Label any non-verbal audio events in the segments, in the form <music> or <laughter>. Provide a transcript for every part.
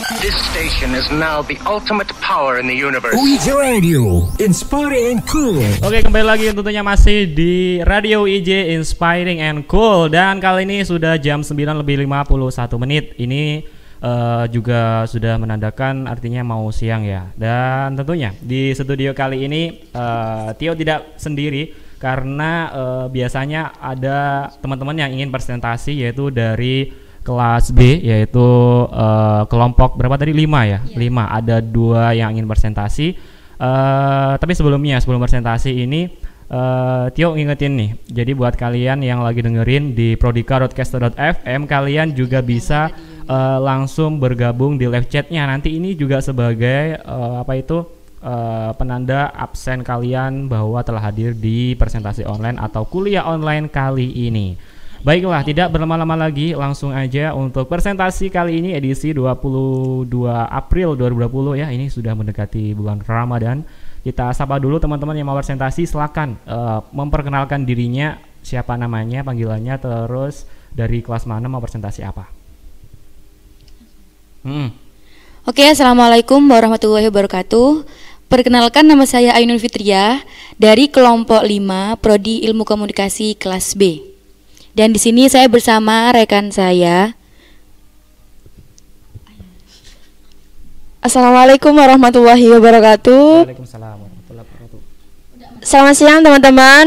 This station is now the ultimate power in the universe. UIJ Radio, inspiring and cool. Oke kembali lagi tentunya masih di Radio IJ Inspiring and Cool Dan kali ini sudah jam 9 lebih 51 menit Ini uh, juga sudah menandakan artinya mau siang ya Dan tentunya di studio kali ini uh, Tio tidak sendiri Karena uh, biasanya ada teman-teman yang ingin presentasi yaitu dari kelas B yaitu uh, kelompok berapa tadi? Lima ya? Yeah. lima. Ada dua yang ingin presentasi. Uh, tapi sebelumnya sebelum presentasi ini uh, Tio ngingetin nih. Jadi buat kalian yang lagi dengerin di prodika.caster.fm kalian juga bisa uh, langsung bergabung di live chatnya. Nanti ini juga sebagai uh, apa itu uh, penanda absen kalian bahwa telah hadir di presentasi online atau kuliah online kali ini. Baiklah, tidak berlama-lama lagi, langsung aja untuk presentasi kali ini edisi 22 April 2020 ya. Ini sudah mendekati bulan Ramadan. Kita sapa dulu teman-teman yang mau presentasi, silakan uh, memperkenalkan dirinya, siapa namanya, panggilannya, terus dari kelas mana mau presentasi apa. Hmm. Oke, assalamualaikum warahmatullahi wabarakatuh. Perkenalkan nama saya Ainun Fitria dari kelompok 5 Prodi Ilmu Komunikasi kelas B. Dan di sini saya bersama rekan saya. Assalamualaikum warahmatullahi wabarakatuh. Waalaikumsalam warahmatullahi wabarakatuh. Selamat siang teman-teman.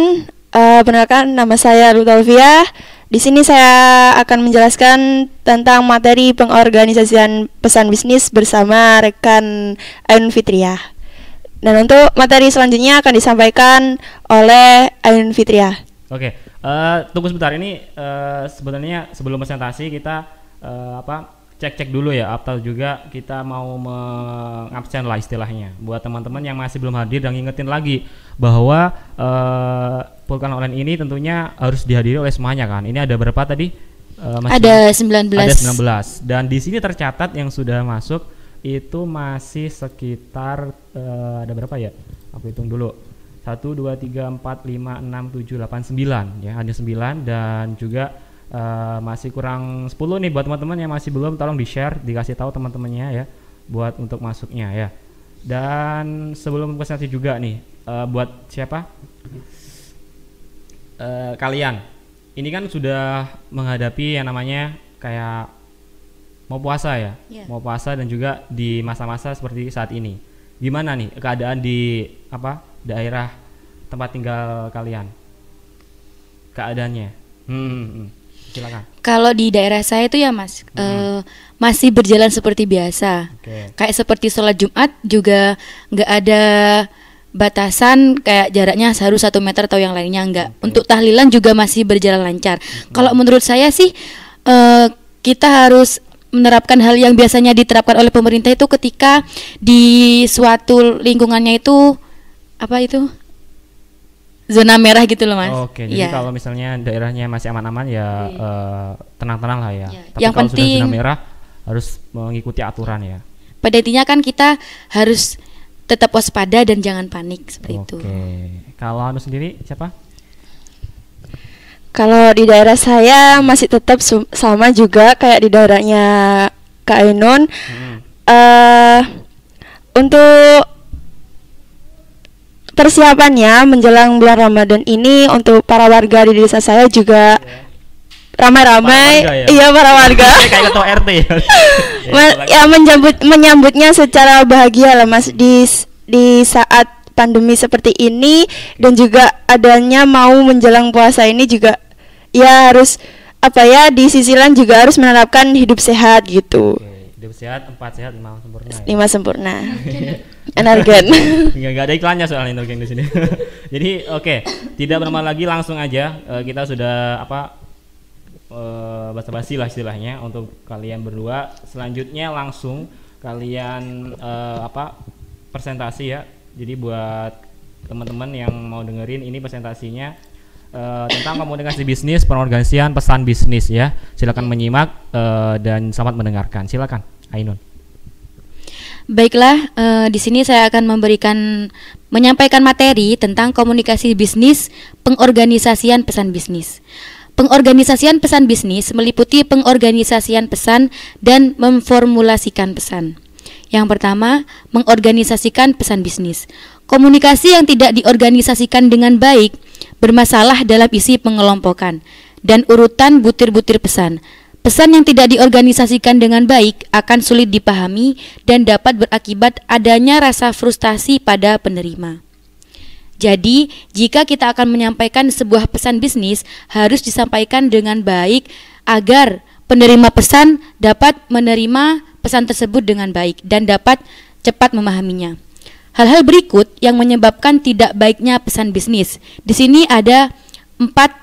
Uh, perkenalkan nama saya Ruth Alfia. Di sini saya akan menjelaskan tentang materi pengorganisasian pesan bisnis bersama rekan Ayun Fitria. Dan untuk materi selanjutnya akan disampaikan oleh Ayun Fitria. Oke, uh, tunggu sebentar ini uh, sebenarnya sebelum presentasi kita uh, apa cek-cek dulu ya atau juga kita mau mengabsen lah istilahnya buat teman-teman yang masih belum hadir dan ngingetin lagi bahwa uh, pulkan online ini tentunya harus dihadiri oleh semuanya kan. Ini ada berapa tadi? Uh, masih ada 19. Ada 19 dan di sini tercatat yang sudah masuk itu masih sekitar uh, ada berapa ya? Aku hitung dulu 1 2 3 4 5 6 7 8 9 ya ada 9 dan juga uh, masih kurang 10 nih buat teman-teman yang masih belum tolong di-share dikasih tahu teman-temannya ya buat untuk masuknya ya. Dan sebelum presentasi juga nih uh, buat siapa? Uh, kalian. Ini kan sudah menghadapi yang namanya kayak mau puasa ya. Yeah. Mau puasa dan juga di masa-masa seperti saat ini. Gimana nih keadaan di apa? Daerah tempat tinggal kalian keadaannya hmm, hmm, hmm. silakan kalau di daerah saya itu ya mas hmm. uh, masih berjalan seperti biasa okay. kayak seperti sholat jumat juga nggak ada batasan kayak jaraknya harus satu meter atau yang lainnya enggak okay. untuk tahlilan juga masih berjalan lancar hmm. kalau menurut saya sih uh, kita harus menerapkan hal yang biasanya diterapkan oleh pemerintah itu ketika di suatu lingkungannya itu apa itu zona merah gitu loh mas. Oke, jadi ya. kalau misalnya daerahnya masih aman-aman ya uh, tenang-tenang lah ya. ya. Tapi yang kalau penting sudah zona merah harus mengikuti aturan ya. Pada intinya kan kita harus tetap waspada dan jangan panik seperti Oke. itu. Oke, kalau anu sendiri siapa? Kalau di daerah saya masih tetap sama juga kayak di daerahnya Kak Ainun. Hmm. Uh, untuk persiapannya menjelang bulan Ramadan ini untuk para warga di desa saya juga ramai-ramai. Ya? iya para warga. <laughs> Kayak ketua RT ya, <laughs> ya menyambut menyambutnya secara bahagia lah mas di di saat pandemi seperti ini. Dan juga adanya mau menjelang puasa ini juga ya harus apa ya di sisi lain juga harus menerapkan hidup sehat gitu. Oke, hidup sehat empat sehat lima sempurna ya? lima sempurna <laughs> Energen. Enggak enggak ada iklannya soal Energen di sini. <laughs> Jadi oke, okay. tidak berlama lagi langsung aja uh, kita sudah apa uh, basa-basi lah istilahnya untuk kalian berdua. Selanjutnya langsung kalian uh, apa presentasi ya. Jadi buat teman-teman yang mau dengerin ini presentasinya uh, tentang komunikasi bisnis, pengorganisasian pesan bisnis ya. Silakan menyimak uh, dan selamat mendengarkan. Silakan, Ainun. Baiklah, uh, di sini saya akan memberikan menyampaikan materi tentang komunikasi bisnis, pengorganisasian pesan bisnis. Pengorganisasian pesan bisnis meliputi pengorganisasian pesan dan memformulasikan pesan. Yang pertama, mengorganisasikan pesan bisnis. Komunikasi yang tidak diorganisasikan dengan baik bermasalah dalam isi pengelompokan dan urutan butir-butir pesan. Pesan yang tidak diorganisasikan dengan baik akan sulit dipahami dan dapat berakibat adanya rasa frustasi pada penerima. Jadi, jika kita akan menyampaikan sebuah pesan bisnis, harus disampaikan dengan baik agar penerima pesan dapat menerima pesan tersebut dengan baik dan dapat cepat memahaminya. Hal-hal berikut yang menyebabkan tidak baiknya pesan bisnis. Di sini ada empat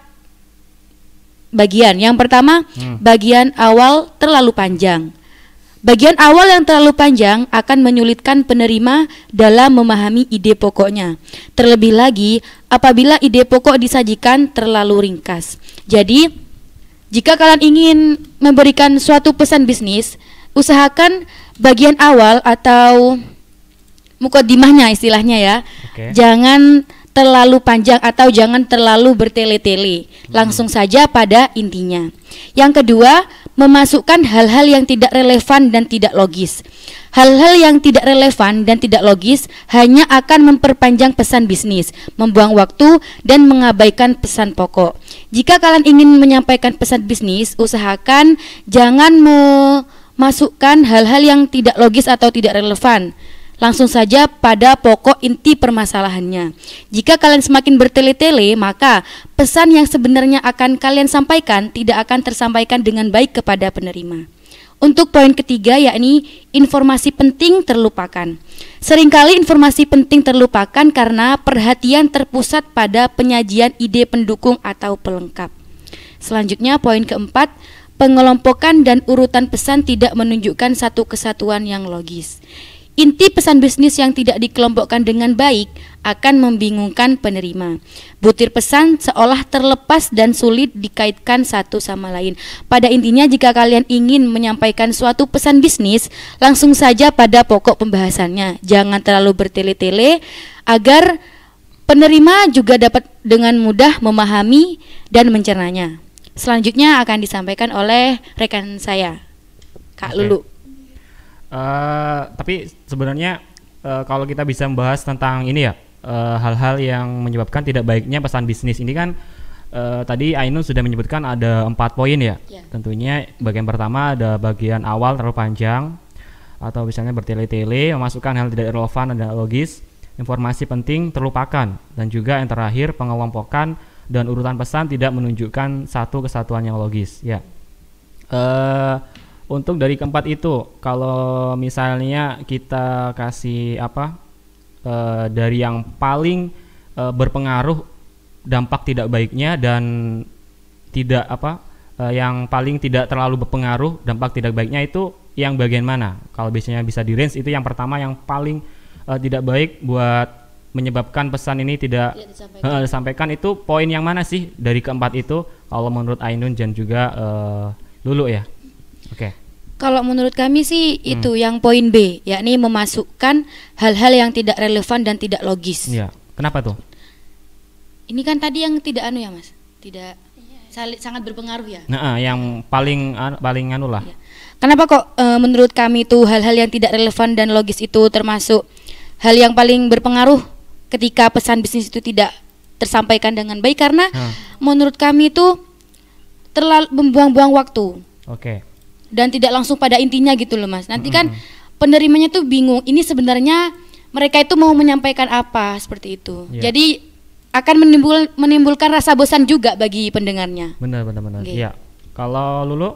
bagian. Yang pertama, hmm. bagian awal terlalu panjang. Bagian awal yang terlalu panjang akan menyulitkan penerima dalam memahami ide pokoknya. Terlebih lagi apabila ide pokok disajikan terlalu ringkas. Jadi, jika kalian ingin memberikan suatu pesan bisnis, usahakan bagian awal atau mukodimahnya istilahnya ya. Okay. Jangan terlalu panjang atau jangan terlalu bertele-tele. Langsung saja pada intinya. Yang kedua, memasukkan hal-hal yang tidak relevan dan tidak logis. Hal-hal yang tidak relevan dan tidak logis hanya akan memperpanjang pesan bisnis, membuang waktu, dan mengabaikan pesan pokok. Jika kalian ingin menyampaikan pesan bisnis, usahakan jangan memasukkan hal-hal yang tidak logis atau tidak relevan langsung saja pada pokok inti permasalahannya. Jika kalian semakin bertele-tele, maka pesan yang sebenarnya akan kalian sampaikan tidak akan tersampaikan dengan baik kepada penerima. Untuk poin ketiga yakni informasi penting terlupakan. Seringkali informasi penting terlupakan karena perhatian terpusat pada penyajian ide pendukung atau pelengkap. Selanjutnya poin keempat, pengelompokan dan urutan pesan tidak menunjukkan satu kesatuan yang logis. Inti pesan bisnis yang tidak dikelompokkan dengan baik akan membingungkan penerima. Butir pesan seolah terlepas dan sulit dikaitkan satu sama lain. Pada intinya jika kalian ingin menyampaikan suatu pesan bisnis, langsung saja pada pokok pembahasannya. Jangan terlalu bertele-tele agar penerima juga dapat dengan mudah memahami dan mencernanya. Selanjutnya akan disampaikan oleh rekan saya, Kak okay. Lulu. Uh, tapi sebenarnya uh, kalau kita bisa membahas tentang ini ya eh, hal-hal uh, yang menyebabkan tidak baiknya pesan bisnis ini kan uh, tadi Ainun sudah menyebutkan ada empat poin ya. Yeah. Tentunya bagian pertama ada bagian awal terlalu panjang atau misalnya bertele-tele memasukkan hal tidak relevan dan logis, informasi penting terlupakan dan juga yang terakhir pengelompokan dan urutan pesan tidak menunjukkan satu kesatuan yang logis ya. Uh, untuk dari keempat itu kalau misalnya kita kasih apa e, dari yang paling e, berpengaruh dampak tidak baiknya dan tidak apa e, yang paling tidak terlalu berpengaruh dampak tidak baiknya itu yang bagian mana? Kalau biasanya bisa di range itu yang pertama yang paling e, tidak baik buat menyebabkan pesan ini tidak, tidak disampaikan. Uh, disampaikan. Itu poin yang mana sih dari keempat itu? Kalau menurut Ainun dan juga uh, Lulu ya Oke. Okay. Kalau menurut kami sih hmm. itu yang poin B, yakni memasukkan hal-hal yang tidak relevan dan tidak logis. Iya. Kenapa tuh? Ini kan tadi yang tidak anu ya, Mas. Tidak sangat berpengaruh ya. Nah, yang paling uh, paling anu lah. Ya. Kenapa kok uh, menurut kami itu hal-hal yang tidak relevan dan logis itu termasuk hal yang paling berpengaruh ketika pesan bisnis itu tidak tersampaikan dengan baik karena hmm. menurut kami itu terlalu membuang-buang waktu. Oke. Okay dan tidak langsung pada intinya gitu loh mas. Nanti kan penerimanya tuh bingung ini sebenarnya mereka itu mau menyampaikan apa seperti itu. Yeah. jadi akan menimbul menimbulkan rasa bosan juga bagi pendengarnya. Benar benar benar. Okay. ya kalau lulu?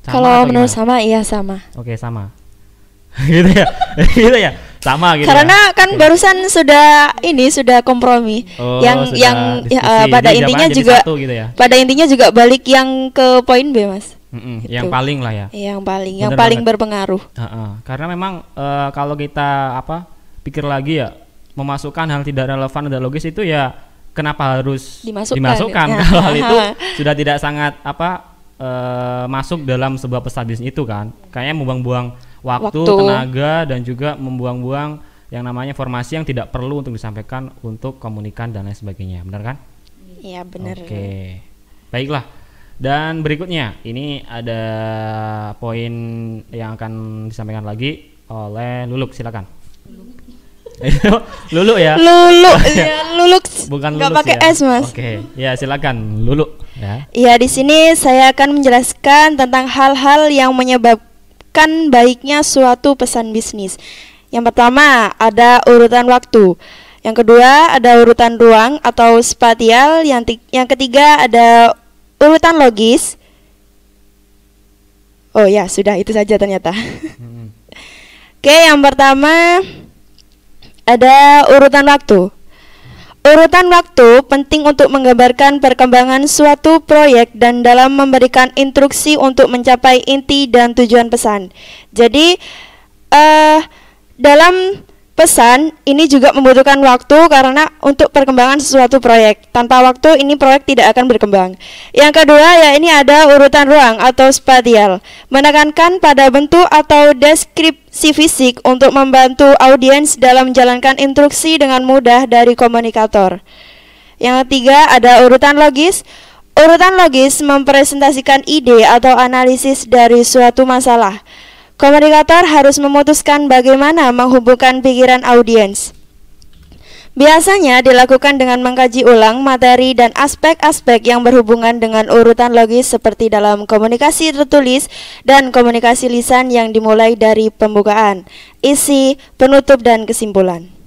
Kalau menurut sama iya sama. Oke sama. <laughs> Gitu ya. <laughs> Gitu ya sama gitu karena ya? kan barusan sudah ini sudah kompromi oh, yang yang ya, uh, pada Jadi intinya juga gitu ya? pada intinya juga balik yang ke poin B mas mm -mm, gitu. yang paling lah ya yang paling Bener yang paling banget. berpengaruh uh -uh. karena memang uh, kalau kita apa pikir lagi ya memasukkan hal tidak relevan dan logis itu ya kenapa harus dimasukkan, dimasukkan ya. <laughs> kalau hal itu <laughs> sudah tidak sangat apa uh, masuk dalam sebuah pesan bisnis itu kan kayaknya membuang-buang waktu, waktu, tenaga dan juga membuang-buang yang namanya informasi yang tidak perlu untuk disampaikan untuk komunikan dan lain sebagainya. Benar kan? Iya benar. Oke, baiklah. Dan berikutnya ini ada poin yang akan disampaikan lagi oleh Luluk, silakan. <laughs> Lulu ya. Lulu, ya, Luluk. <laughs> Bukan Gak pakai ya. S mas. Oke, ya silakan Lulu. Ya. Ya di sini saya akan menjelaskan tentang hal-hal yang menyebabkan baiknya suatu pesan bisnis. Yang pertama ada urutan waktu. Yang kedua ada urutan ruang atau spatial. Yang yang ketiga ada urutan logis. Oh ya sudah itu saja ternyata. Hmm. <laughs> Oke yang pertama ada urutan waktu. Urutan waktu penting untuk menggambarkan perkembangan suatu proyek dan dalam memberikan instruksi untuk mencapai inti dan tujuan pesan. Jadi, uh, dalam pesan ini juga membutuhkan waktu karena untuk perkembangan sesuatu proyek. Tanpa waktu ini proyek tidak akan berkembang. Yang kedua ya ini ada urutan ruang atau spatial. Menekankan pada bentuk atau deskripsi fisik untuk membantu audiens dalam menjalankan instruksi dengan mudah dari komunikator. Yang ketiga ada urutan logis. Urutan logis mempresentasikan ide atau analisis dari suatu masalah. Komunikator harus memutuskan bagaimana menghubungkan pikiran audiens. Biasanya dilakukan dengan mengkaji ulang materi dan aspek-aspek yang berhubungan dengan urutan logis seperti dalam komunikasi tertulis dan komunikasi lisan yang dimulai dari pembukaan, isi, penutup, dan kesimpulan.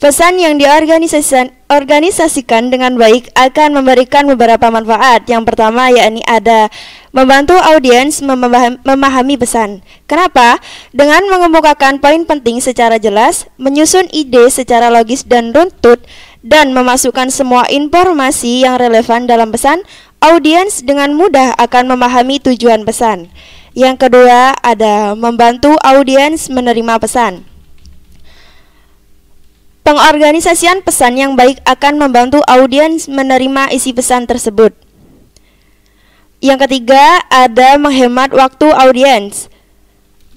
Pesan yang diorganisasikan dengan baik akan memberikan beberapa manfaat. Yang pertama yakni ada Membantu audiens memahami pesan. Kenapa? Dengan mengemukakan poin penting secara jelas, menyusun ide secara logis dan runtut, dan memasukkan semua informasi yang relevan dalam pesan, audiens dengan mudah akan memahami tujuan pesan. Yang kedua ada membantu audiens menerima pesan. Pengorganisasian pesan yang baik akan membantu audiens menerima isi pesan tersebut. Yang ketiga, ada menghemat waktu audiens.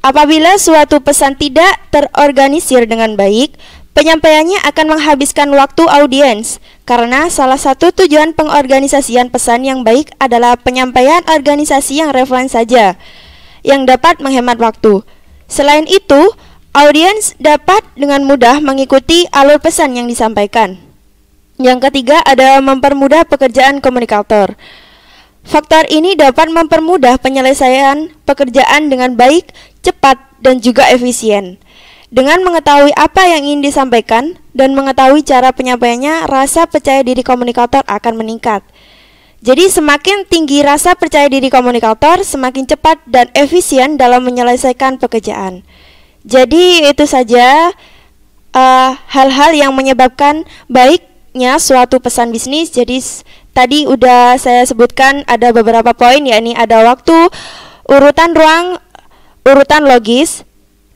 Apabila suatu pesan tidak terorganisir dengan baik, penyampaiannya akan menghabiskan waktu audiens karena salah satu tujuan pengorganisasian pesan yang baik adalah penyampaian organisasi yang relevan saja yang dapat menghemat waktu. Selain itu, audiens dapat dengan mudah mengikuti alur pesan yang disampaikan. Yang ketiga ada mempermudah pekerjaan komunikator. Faktor ini dapat mempermudah penyelesaian pekerjaan dengan baik, cepat, dan juga efisien. Dengan mengetahui apa yang ingin disampaikan dan mengetahui cara penyampaiannya, rasa percaya diri komunikator akan meningkat. Jadi semakin tinggi rasa percaya diri komunikator, semakin cepat dan efisien dalam menyelesaikan pekerjaan. Jadi itu saja uh, hal-hal uh, yang menyebabkan baiknya suatu pesan bisnis. Jadi Tadi udah saya sebutkan ada beberapa poin yakni ada waktu, urutan ruang, urutan logis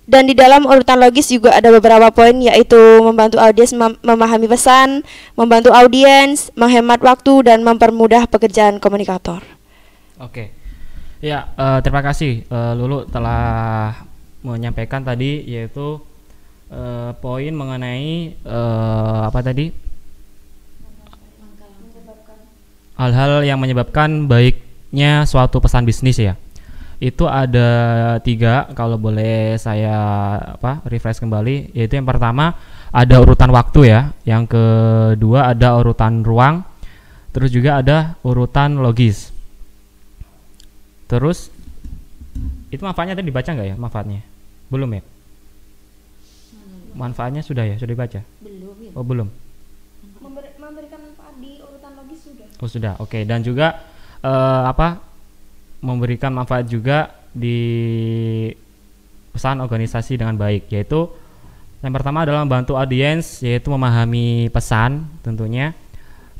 dan di dalam urutan logis juga ada beberapa poin yaitu membantu audiens mem memahami pesan, membantu audiens, menghemat waktu dan mempermudah pekerjaan komunikator. Oke. Ya, uh, terima kasih uh, Lulu telah menyampaikan tadi yaitu uh, poin mengenai uh, apa tadi? hal-hal yang menyebabkan baiknya suatu pesan bisnis ya. Itu ada tiga kalau boleh saya apa refresh kembali. Yaitu yang pertama ada urutan waktu ya. Yang kedua ada urutan ruang. Terus juga ada urutan logis. Terus itu manfaatnya tadi dibaca nggak ya manfaatnya belum ya? Manfaatnya sudah ya? Sudah dibaca? Belum ya. oh belum. Memberikan manfaat di Oh sudah, oke. Okay. Dan juga uh, apa memberikan manfaat juga di pesan organisasi dengan baik, yaitu yang pertama adalah membantu audiens, yaitu memahami pesan tentunya,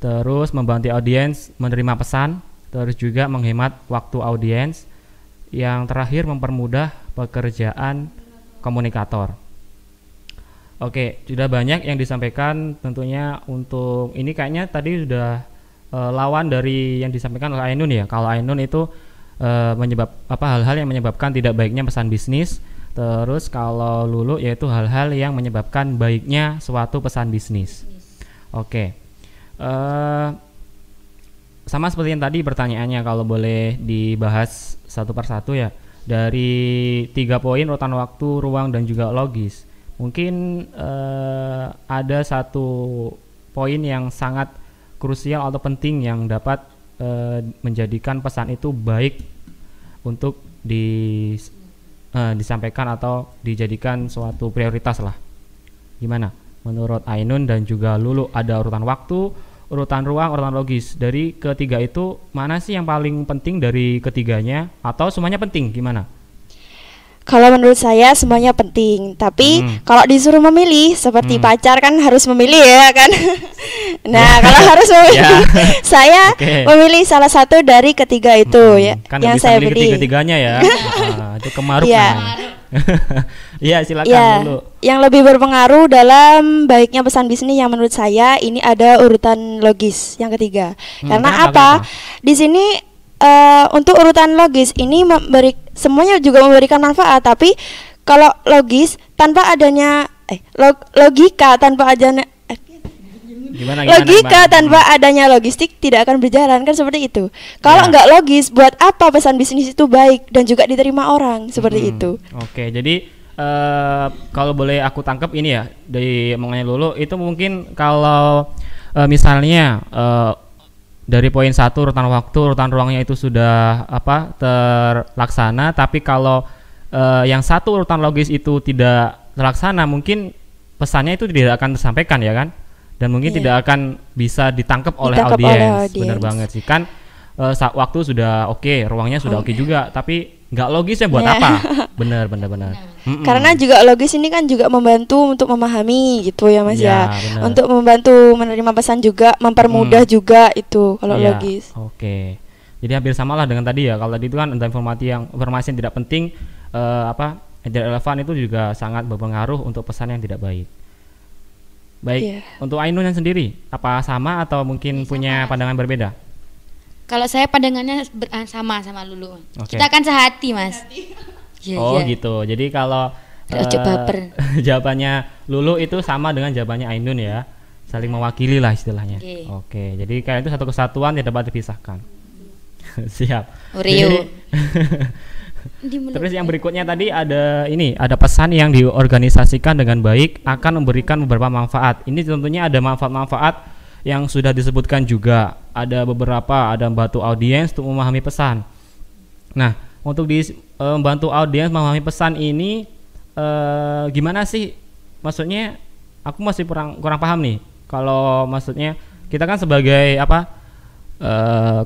terus membantu audiens menerima pesan, terus juga menghemat waktu audiens, yang terakhir mempermudah pekerjaan komunikator. Oke, sudah banyak yang disampaikan tentunya untuk ini kayaknya tadi sudah uh, lawan dari yang disampaikan oleh Ainun ya. Kalau Ainun itu uh, menyebab apa hal-hal yang menyebabkan tidak baiknya pesan bisnis. Terus kalau Lulu yaitu hal-hal yang menyebabkan baiknya suatu pesan bisnis. Oke. uh, sama seperti yang tadi pertanyaannya kalau boleh dibahas satu persatu ya dari tiga poin urutan waktu, ruang dan juga logis. Mungkin uh, ada satu poin yang sangat krusial atau penting yang dapat uh, menjadikan pesan itu baik untuk di uh, disampaikan atau dijadikan suatu prioritas lah. Gimana? Menurut Ainun dan juga Lulu ada urutan waktu, urutan ruang, urutan logis. Dari ketiga itu mana sih yang paling penting dari ketiganya atau semuanya penting? Gimana? Kalau menurut saya semuanya penting, tapi hmm. kalau disuruh memilih seperti hmm. pacar kan harus memilih ya kan. <laughs> nah, kalau <laughs> harus memilih, yeah. <laughs> saya okay. memilih salah satu dari ketiga itu hmm. ya kan yang saya pilih. Ketiga-tiganya ya. nah, itu kemaruk yeah. Iya, silakan ya, dulu. Yang lebih berpengaruh dalam baiknya pesan bisnis yang menurut saya ini ada urutan logis yang ketiga. Hmm, Karena apa? Di sini uh, untuk urutan logis ini memberi semuanya juga memberikan manfaat tapi kalau logis tanpa adanya eh log, logika tanpa adanya eh, gimana, gimana, logika gimana? tanpa adanya logistik tidak akan berjalan kan seperti itu kalau ya. nggak logis buat apa pesan bisnis itu baik dan juga diterima orang seperti hmm. itu oke jadi uh, kalau boleh aku tangkap ini ya dari mengenai lulu itu mungkin kalau uh, misalnya uh, dari poin satu urutan waktu urutan ruangnya itu sudah apa terlaksana. Tapi kalau uh, yang satu urutan logis itu tidak terlaksana mungkin pesannya itu tidak akan tersampaikan ya kan? Dan mungkin yeah. tidak akan bisa ditangkap oleh audiens. benar banget sih. Kan uh, waktu sudah oke okay, ruangnya sudah oke okay juga tapi nggak logis ya buat yeah. apa <laughs> benar benar benar mm karena juga logis ini kan juga membantu untuk memahami gitu ya mas ya, ya. untuk membantu menerima pesan juga mempermudah mm. juga itu kalau yeah. logis oke okay. jadi hampir sama lah dengan tadi ya kalau tadi itu kan ada informasi yang informasi yang tidak penting uh, apa yang tidak relevan itu juga sangat berpengaruh untuk pesan yang tidak baik baik yeah. untuk Ainun yang sendiri apa sama atau mungkin sama. punya pandangan berbeda kalau saya pandangannya sama sama Lulu. Okay. Kita akan sehati, Mas. Ya, oh, ya. gitu. Jadi kalau uh, <laughs> jawabannya Lulu itu sama dengan jawabannya Ainun ya. Saling mewakili lah istilahnya. Oke. Okay. Jadi kalian itu satu kesatuan tidak dapat dipisahkan. <laughs> Siap. Oreo. <laughs> Terus yang berikutnya tadi ada ini, ada pesan yang diorganisasikan dengan baik akan memberikan beberapa manfaat. Ini tentunya ada manfaat-manfaat yang sudah disebutkan juga ada beberapa ada membantu audiens untuk memahami pesan. Nah, untuk di e, membantu audiens memahami pesan ini e, gimana sih? Maksudnya aku masih kurang kurang paham nih. Kalau maksudnya kita kan sebagai apa? E,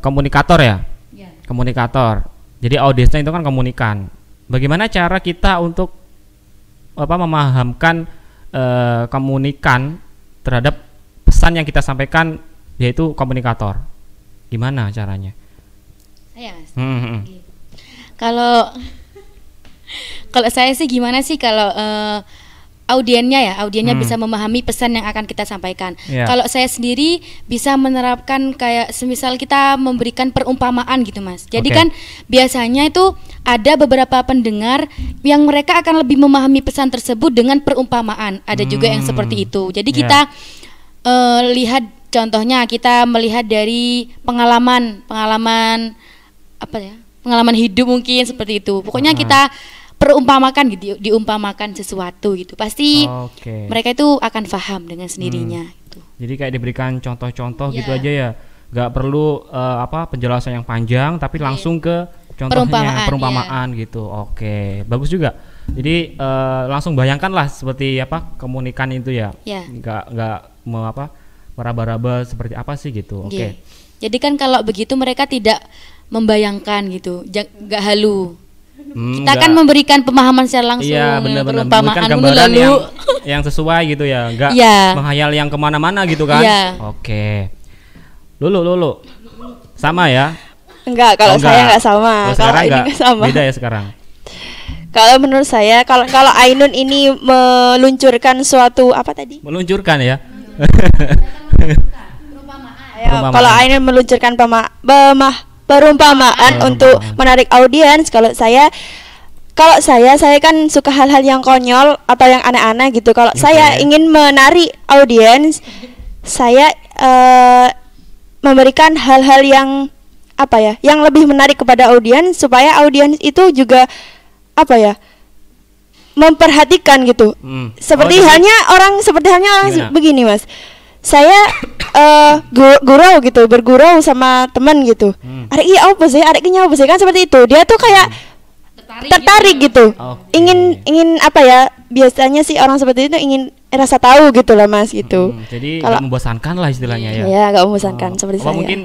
komunikator ya. Yeah. Komunikator. Jadi audiensnya itu kan komunikan. Bagaimana cara kita untuk apa memahamkan e, komunikan terhadap pesan yang kita sampaikan yaitu komunikator. Gimana caranya? Saya mas. Hmm, hmm. Hmm. Kalau kalau saya sih gimana sih kalau uh, audiennya ya, audiennya hmm. bisa memahami pesan yang akan kita sampaikan. Yeah. Kalau saya sendiri bisa menerapkan kayak semisal kita memberikan perumpamaan gitu, Mas. Jadi okay. kan biasanya itu ada beberapa pendengar yang mereka akan lebih memahami pesan tersebut dengan perumpamaan. Ada hmm. juga yang seperti itu. Jadi yeah. kita uh, lihat contohnya kita melihat dari pengalaman pengalaman apa ya pengalaman hidup mungkin seperti itu pokoknya kita perumpamakan gitu diumpamakan sesuatu gitu pasti okay. mereka itu akan paham dengan sendirinya hmm. gitu. jadi kayak diberikan contoh-contoh yeah. gitu aja ya nggak perlu uh, apa penjelasan yang panjang tapi yeah. langsung ke contohnya perumpamaan, perumpamaan yeah. gitu oke okay. bagus juga jadi uh, langsung bayangkanlah seperti apa komunikan itu ya yeah. nggak nggak mau apa meraba-raba seperti apa sih gitu. Oke. Okay. Yeah. Jadi kan kalau begitu mereka tidak membayangkan gitu, nggak halu. Hmm, kita akan memberikan pemahaman secara langsung iya, bener -bener. perumpamaan gambaran lalu. yang, yang sesuai gitu ya. Nggak yeah. menghayal yang ke mana-mana gitu kan? Yeah. oke. Lulu lulu. Sama ya? Enggak kalau oh, saya enggak sama. Kalau ini enggak sama. Beda ya sekarang? Kalau menurut saya kalau kalau Ainun ini meluncurkan suatu apa tadi? Meluncurkan ya? Ya, kalau Ainun meluncurkan pema, pemah, perumpamaan untuk menarik audiens, kalau saya kalau saya saya kan suka hal-hal yang konyol atau yang aneh-aneh gitu. Kalau okay. saya ingin menarik audiens saya uh, memberikan hal-hal yang apa ya, yang lebih menarik kepada audiens supaya audiens itu juga apa ya, memperhatikan gitu. Hmm. Seperti oh, halnya orang seperti halnya orang Gimana? begini, Mas. Saya uh, gurau gitu, bergurau sama teman gitu. Hmm. Arek iya apa sih? Arek apa sih? Kan seperti itu. Dia tuh kayak hmm tertarik, tertarik gitu, gitu. Okay. ingin ingin apa ya biasanya sih orang seperti itu ingin rasa tahu gitu lah mas gitu hmm, jadi kalau membosankan lah istilahnya ya ya gak membosankan oh. seperti saya mungkin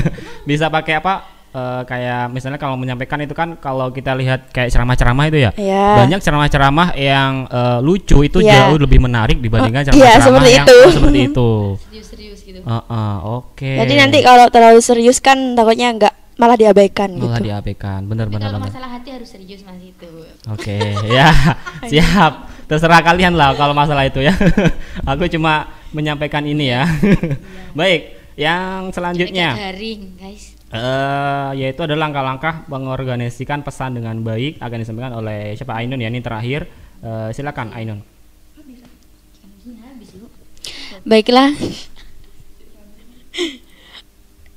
<laughs> bisa pakai apa uh, kayak misalnya kalau menyampaikan itu kan kalau kita lihat kayak ceramah-ceramah itu ya yeah. banyak ceramah-ceramah yang uh, lucu itu yeah. jauh lebih menarik dibandingkan oh, iya, ceramah-ceramah yeah, yang itu. Oh, <laughs> seperti itu serius-serius gitu uh, uh, oke okay. jadi nanti kalau terlalu serius kan takutnya nggak malah diabaikan malah gitu. diabaikan benar benar kalau masalah hati harus serius mas itu oke okay, <laughs> ya siap terserah kalian lah kalau masalah itu ya <laughs> aku cuma menyampaikan ini ya baik yang selanjutnya garing guys Uh, yaitu adalah langkah-langkah mengorganisasikan pesan dengan baik akan disampaikan oleh siapa Ainun ya ini terakhir uh, silakan Ainun baiklah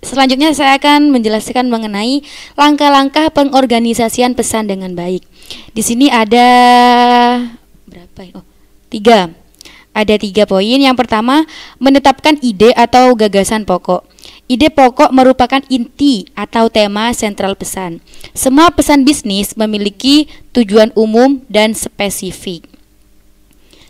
Selanjutnya saya akan menjelaskan mengenai langkah-langkah pengorganisasian pesan dengan baik. Di sini ada berapa? Oh, tiga. Ada tiga poin. Yang pertama, menetapkan ide atau gagasan pokok. Ide pokok merupakan inti atau tema sentral pesan. Semua pesan bisnis memiliki tujuan umum dan spesifik.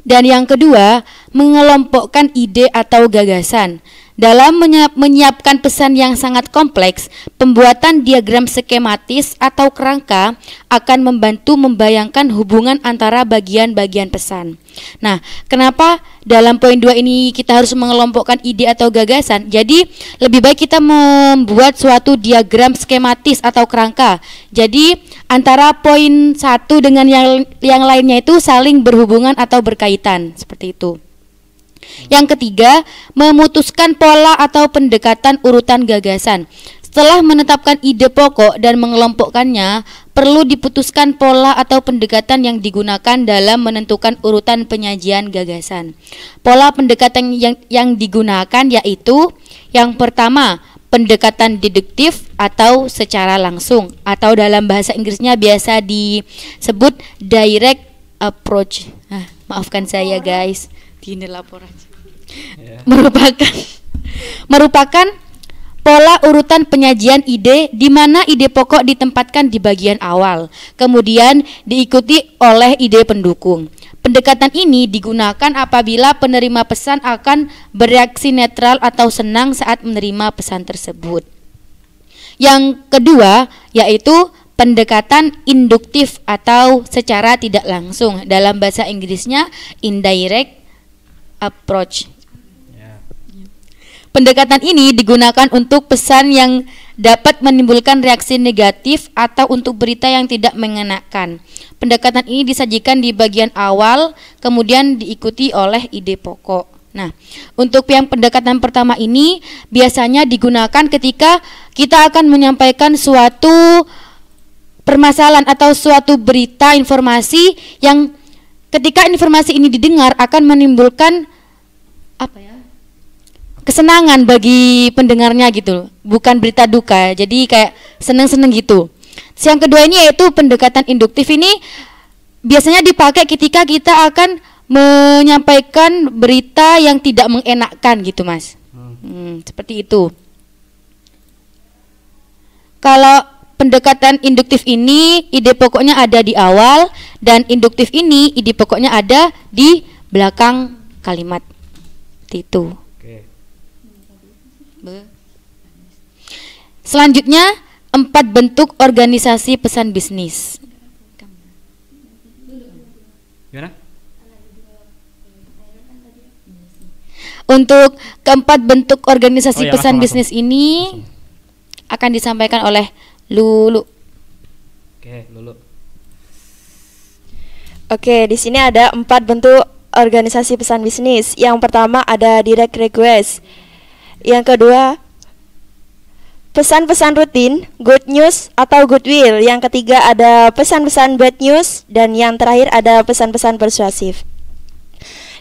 Dan yang kedua, mengelompokkan ide atau gagasan. Dalam menyiapkan pesan yang sangat kompleks, pembuatan diagram skematis atau kerangka akan membantu membayangkan hubungan antara bagian-bagian pesan. Nah, kenapa dalam poin dua ini kita harus mengelompokkan ide atau gagasan? Jadi, lebih baik kita membuat suatu diagram skematis atau kerangka. Jadi, antara poin satu dengan yang yang lainnya itu saling berhubungan atau berkaitan, seperti itu. Yang ketiga, memutuskan pola atau pendekatan urutan gagasan. Setelah menetapkan ide pokok dan mengelompokkannya, perlu diputuskan pola atau pendekatan yang digunakan dalam menentukan urutan penyajian gagasan. Pola pendekatan yang, yang digunakan yaitu yang pertama, pendekatan deduktif atau secara langsung atau dalam bahasa Inggrisnya biasa disebut direct approach. Ah, maafkan saya guys gini laporan yeah. merupakan merupakan pola urutan penyajian ide di mana ide pokok ditempatkan di bagian awal, kemudian diikuti oleh ide pendukung. Pendekatan ini digunakan apabila penerima pesan akan bereaksi netral atau senang saat menerima pesan tersebut. Yang kedua yaitu pendekatan induktif atau secara tidak langsung. Dalam bahasa Inggrisnya indirect approach. Ya. Pendekatan ini digunakan untuk pesan yang dapat menimbulkan reaksi negatif atau untuk berita yang tidak mengenakan. Pendekatan ini disajikan di bagian awal, kemudian diikuti oleh ide pokok. Nah, untuk yang pendekatan pertama ini biasanya digunakan ketika kita akan menyampaikan suatu permasalahan atau suatu berita informasi yang ketika informasi ini didengar akan menimbulkan apa ya kesenangan bagi pendengarnya gitu. Bukan berita duka jadi kayak seneng-seneng gitu. Yang kedua ini yaitu pendekatan induktif ini biasanya dipakai ketika kita akan menyampaikan berita yang tidak mengenakkan gitu mas. Hmm, seperti itu. Kalau pendekatan induktif ini ide pokoknya ada di awal dan induktif ini ide pokoknya ada di belakang kalimat itu. Selanjutnya empat bentuk organisasi pesan bisnis. Untuk keempat bentuk organisasi oh, ya, pesan langsung, bisnis langsung. ini langsung. akan disampaikan oleh Lulu. Oke, Lulu. Oke, di sini ada empat bentuk organisasi pesan bisnis. Yang pertama ada direct request. Yang kedua pesan-pesan rutin, good news atau goodwill. Yang ketiga ada pesan-pesan bad news dan yang terakhir ada pesan-pesan persuasif.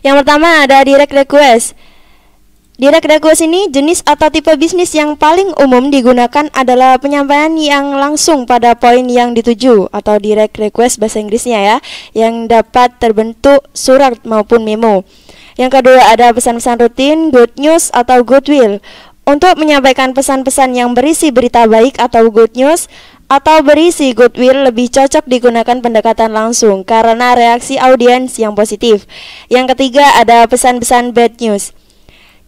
Yang pertama ada direct request. Direct request ini jenis atau tipe bisnis yang paling umum digunakan adalah penyampaian yang langsung pada poin yang dituju atau direct request bahasa Inggrisnya ya, yang dapat terbentuk surat maupun memo. Yang kedua ada pesan-pesan rutin, good news atau goodwill. Untuk menyampaikan pesan-pesan yang berisi berita baik atau good news atau berisi goodwill lebih cocok digunakan pendekatan langsung karena reaksi audiens yang positif. Yang ketiga ada pesan-pesan bad news.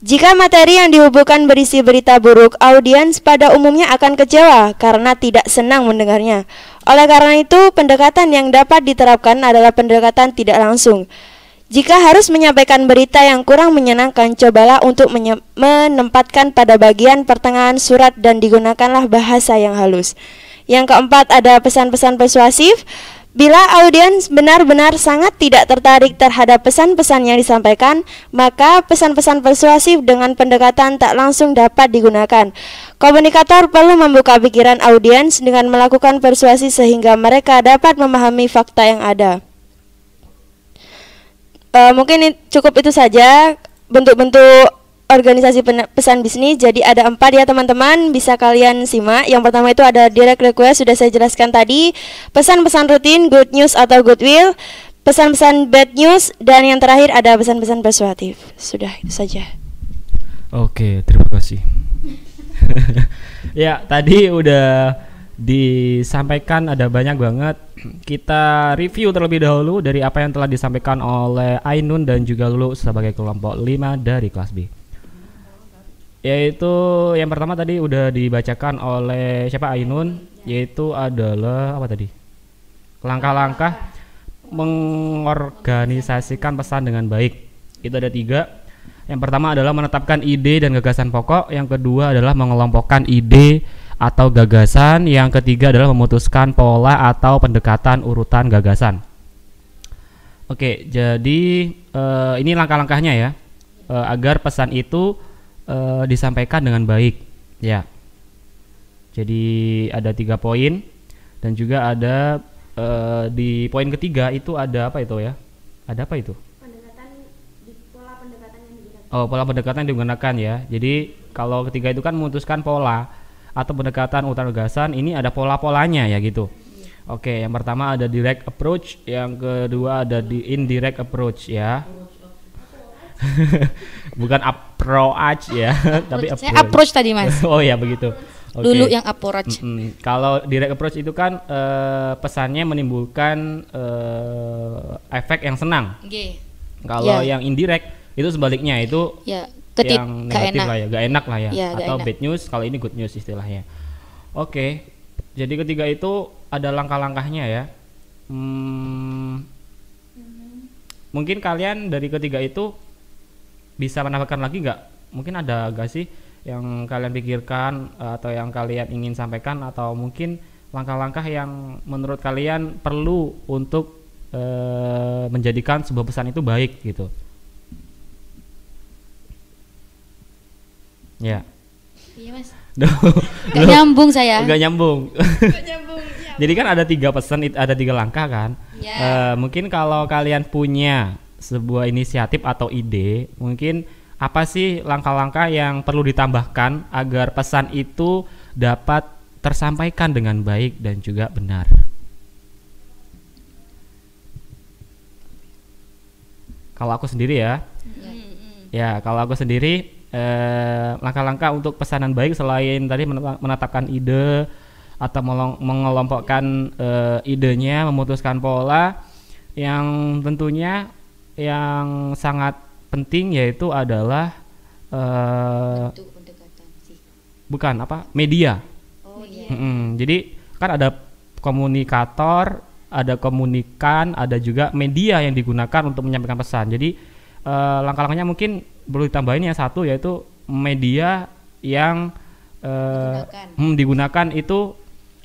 Jika materi yang dihubungkan berisi berita buruk, audiens pada umumnya akan kecewa karena tidak senang mendengarnya. Oleh karena itu, pendekatan yang dapat diterapkan adalah pendekatan tidak langsung. Jika harus menyampaikan berita yang kurang menyenangkan, cobalah untuk menempatkan pada bagian pertengahan surat dan digunakanlah bahasa yang halus. Yang keempat ada pesan-pesan persuasif. Bila audiens benar-benar sangat tidak tertarik terhadap pesan-pesan yang disampaikan, maka pesan-pesan persuasif dengan pendekatan tak langsung dapat digunakan. Komunikator perlu membuka pikiran audiens dengan melakukan persuasi sehingga mereka dapat memahami fakta yang ada. Uh, mungkin cukup itu saja bentuk-bentuk organisasi pesan bisnis. Jadi ada empat ya teman-teman, bisa kalian simak. Yang pertama itu ada direct request, sudah saya jelaskan tadi. Pesan-pesan rutin, good news atau goodwill. Pesan-pesan bad news dan yang terakhir ada pesan-pesan persuasif. Sudah itu saja. Oke, terima kasih. <laughs> ya, tadi udah disampaikan ada banyak banget. Kita review terlebih dahulu dari apa yang telah disampaikan oleh Ainun dan juga Lulu sebagai kelompok 5 dari kelas B yaitu yang pertama tadi udah dibacakan oleh siapa? Ainun. Yaitu adalah apa tadi? Langkah-langkah mengorganisasikan pesan dengan baik. Itu ada tiga. Yang pertama adalah menetapkan ide dan gagasan pokok. Yang kedua adalah mengelompokkan ide atau gagasan. Yang ketiga adalah memutuskan pola atau pendekatan urutan gagasan. Oke jadi uh, ini langkah-langkahnya ya. Uh, agar pesan itu uh, disampaikan dengan baik. Ya. Jadi ada tiga poin dan juga ada uh, di poin ketiga itu ada apa itu ya? Ada apa itu? Pendekatan di pola pendekatan yang digunakan. Oh pola pendekatan yang digunakan ya. Jadi kalau ketiga itu kan memutuskan pola atau pendekatan utara gasan ini ada pola-polanya ya gitu. Oke, yang pertama ada direct approach, yang kedua ada di indirect approach ya. <laughs> Bukan approach ya, tapi approach. Saya approach tadi mas. <laughs> oh ya begitu. Okay. Dulu yang approach. Mm -mm. Kalau direct approach itu kan uh, pesannya menimbulkan uh, efek yang senang. Okay. Kalau yeah. yang indirect itu sebaliknya itu yeah. Ketip, yang negatif enak. lah ya, gak enak lah ya, yeah, atau bad news. Kalau ini good news istilahnya. Oke, okay. jadi ketiga itu ada langkah-langkahnya ya. Hmm, mungkin kalian dari ketiga itu bisa menambahkan lagi nggak? Mungkin ada gak sih yang kalian pikirkan eh, atau yang kalian ingin sampaikan atau mungkin langkah-langkah yang menurut kalian perlu untuk e, menjadikan sebuah pesan itu baik gitu? Ya. Iya mas. <laughs> Gak nyambung saya. Gak nyambung. <laughs> Gak nyambung ya. Jadi kan ada tiga pesan Ada tiga langkah kan? Ya. uh, Mungkin kalau kalian punya sebuah inisiatif atau ide, mungkin apa sih langkah-langkah yang perlu ditambahkan agar pesan itu dapat tersampaikan dengan baik dan juga benar? Kalau aku sendiri ya, ya kalau aku sendiri eh, langkah-langkah untuk pesanan baik selain tadi menetapkan ide atau mengelompokkan eh, idenya, memutuskan pola, yang tentunya yang sangat penting yaitu adalah uh, bukan apa media. Oh, iya. hmm, jadi kan ada komunikator, ada komunikan, ada juga media yang digunakan untuk menyampaikan pesan. Jadi uh, langkah-langkahnya mungkin perlu ditambahin yang satu yaitu media yang uh, digunakan. Hmm, digunakan itu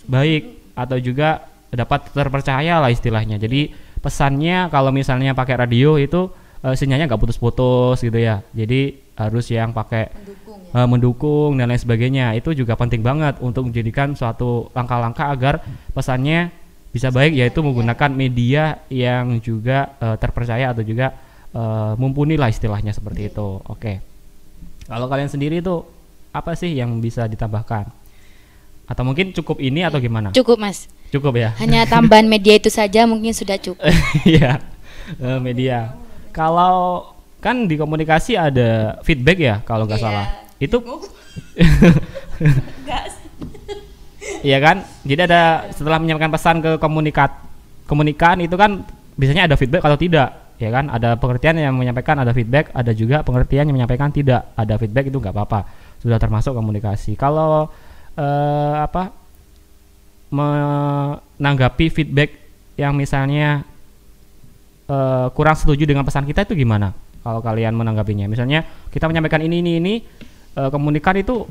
baik atau juga dapat terpercaya lah istilahnya. Jadi pesannya kalau misalnya pakai radio itu uh, sinyalnya nggak putus-putus gitu ya jadi harus yang pakai mendukung, ya? uh, mendukung dan lain sebagainya itu juga penting banget untuk menjadikan suatu langkah-langkah agar pesannya bisa baik yaitu menggunakan media yang juga uh, terpercaya atau juga uh, mumpuni lah istilahnya seperti itu oke okay. Kalau kalian sendiri itu apa sih yang bisa ditambahkan? Atau mungkin cukup ini atau gimana? Cukup mas. Cukup ya. Hanya tambahan media itu saja mungkin sudah cukup. <laughs> Iya, uh, media. Kalau kan di komunikasi ada feedback ya kalau nggak Iya. salah. Itu <laughs> Iya kan? Jadi ada setelah menyampaikan pesan ke komunikat komunikan itu kan biasanya ada feedback atau tidak, ya kan? Ada pengertian yang menyampaikan ada feedback, ada juga pengertian yang menyampaikan tidak. Ada feedback itu nggak apa-apa, sudah termasuk komunikasi. Kalau eh, apa menanggapi feedback yang misalnya eh, kurang setuju dengan pesan kita itu gimana? Kalau kalian menanggapinya, misalnya kita menyampaikan ini ini ini eh, komunikan itu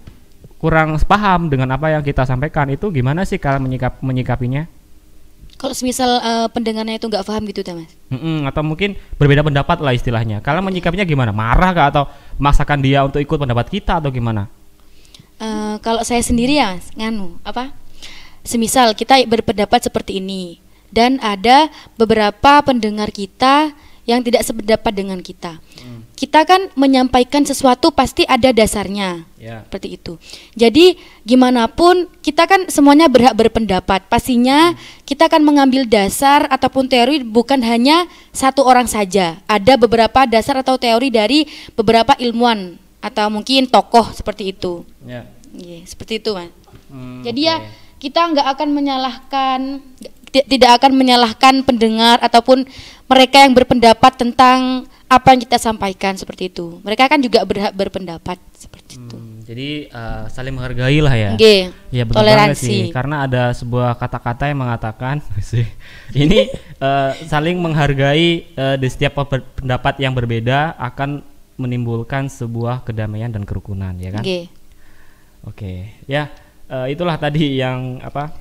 kurang paham dengan apa yang kita sampaikan itu gimana sih kalian menyikap menyikapinya? Kalau semisal eh, pendengarnya itu nggak paham gitu mas. Mm-mm, atau mungkin berbeda pendapat lah istilahnya. Kalian menyikapinya gimana? Marah kah atau memaksakan dia untuk ikut pendapat kita atau gimana? Eh, kalau saya sendiri ya mas, nganu apa? Semisal kita berpendapat seperti ini dan ada beberapa pendengar kita yang tidak sependapat dengan kita. Kita kan menyampaikan sesuatu pasti ada dasarnya. Ya. Seperti itu. Jadi gimana pun kita kan semuanya berhak berpendapat. Pastinya kita akan mengambil dasar ataupun teori bukan hanya satu orang saja. Ada beberapa dasar atau teori dari beberapa ilmuwan atau mungkin tokoh seperti itu. Ya. Iya, seperti itu, Mas. Hmm, Jadi ya oke. kita nggak akan menyalahkan ti- tidak akan menyalahkan pendengar ataupun mereka yang berpendapat tentang apa yang kita sampaikan seperti itu. Mereka kan juga berhak berpendapat seperti itu. Hmm, jadi eh, saling menghargai lah ya. Oke. Ya betul Toleransi. sih. Karena ada sebuah kata-kata yang mengatakan <laughs> sih ini eh, saling menghargai eh, di setiap pe- pendapat yang berbeda akan menimbulkan sebuah kedamaian dan kerukunan, ya kan? Oke. Oke, ya eh, itulah tadi yang apa